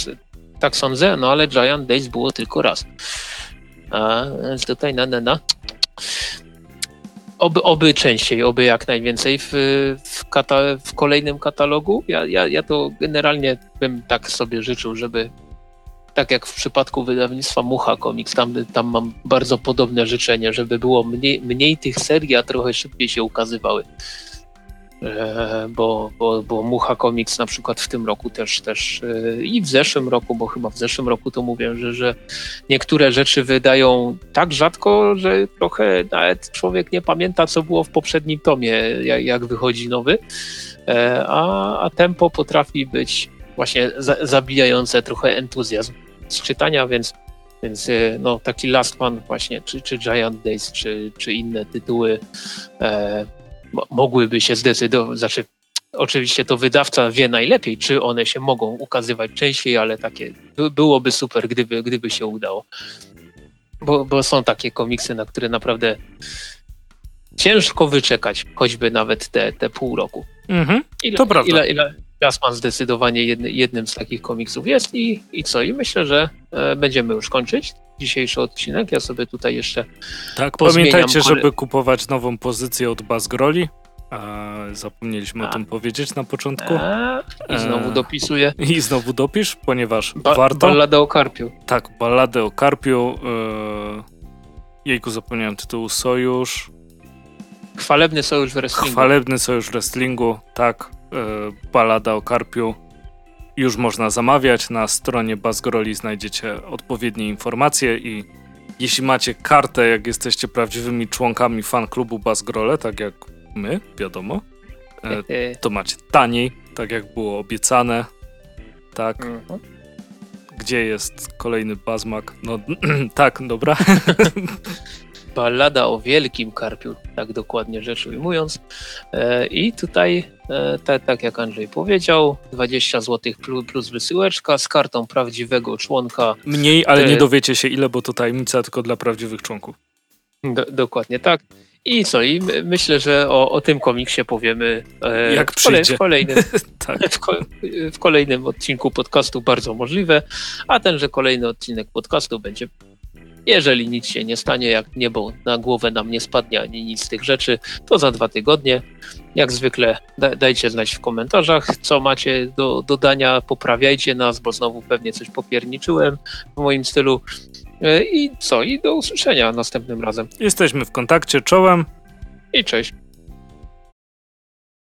tak sądzę, no ale Giant Days było tylko raz. A tutaj na, na, na. Oby, oby częściej, oby jak najwięcej w, w, kata, w kolejnym katalogu. Ja, ja, ja to generalnie bym tak sobie życzył, żeby tak jak w przypadku wydawnictwa Mucha Comics, tam, tam mam bardzo podobne życzenie, żeby było mniej, mniej tych serii, a trochę szybciej się ukazywały. E, bo, bo, bo Mucha Comics na przykład w tym roku też, też e, i w zeszłym roku, bo chyba w zeszłym roku to mówię, że, że niektóre rzeczy wydają tak rzadko, że trochę nawet człowiek nie pamięta, co było w poprzednim tomie, jak, jak wychodzi nowy, e, a, a tempo potrafi być właśnie za, zabijające trochę entuzjazm z czytania, więc, więc no, taki Last One właśnie, czy, czy Giant Days, czy, czy inne tytuły e, mogłyby się zdecydować, znaczy oczywiście to wydawca wie najlepiej, czy one się mogą ukazywać częściej, ale takie byłoby super, gdyby, gdyby się udało. Bo, bo są takie komiksy, na które naprawdę ciężko wyczekać, choćby nawet te, te pół roku. Mhm, ile, to prawda. Ile, ile Gasman zdecydowanie jedny, jednym z takich komiksów jest i, i co? I myślę, że e, będziemy już kończyć dzisiejszy odcinek. Ja sobie tutaj jeszcze. Tak, pamiętajcie, żeby kupować nową pozycję od Bazgroli. Zapomnieliśmy A. o tym powiedzieć na początku. A, I znowu e, dopisuję. I znowu dopisz, ponieważ ba warto. Balladę o Karpiu. Tak, balladę o Karpiu. E, jejku, zapomniałem tytułu Sojusz. Chwalebny Sojusz Wrestlingu. Chwalebny Sojusz Wrestlingu, tak. E, balada o Karpiu już można zamawiać. Na stronie Bazgroli znajdziecie odpowiednie informacje i jeśli macie kartę, jak jesteście prawdziwymi członkami fan klubu Bazgrole, tak jak my, wiadomo, e, (laughs) to macie taniej, tak jak było obiecane. Tak. Mhm. Gdzie jest kolejny Bazmak? No (clears throat) tak, dobra. (laughs) Ballada o wielkim karpiu, tak dokładnie rzecz ujmując. E, I tutaj, e, tak jak Andrzej powiedział, 20 zł plus, plus wysyłeczka z kartą prawdziwego członka. Mniej, ale nie dowiecie się ile, bo to tajemnica tylko dla prawdziwych członków. Do, dokładnie tak. I co? I myślę, że o, o tym komiksie powiemy e, Jak w, kole, w, kolejnym, (laughs) tak. w, ko, w, kolejnym odcinku podcastu bardzo możliwe, a tenże kolejny odcinek podcastu będzie jeżeli nic się nie stanie, jak niebo na głowę nam nie spadnie ani nic z tych rzeczy, to za dwa tygodnie. Jak zwykle da, dajcie znać w komentarzach, co macie do dodania, poprawiajcie nas, bo znowu pewnie coś popierniczyłem w moim stylu. E, I co? I do usłyszenia następnym razem. Jesteśmy w kontakcie, czołem. I cześć.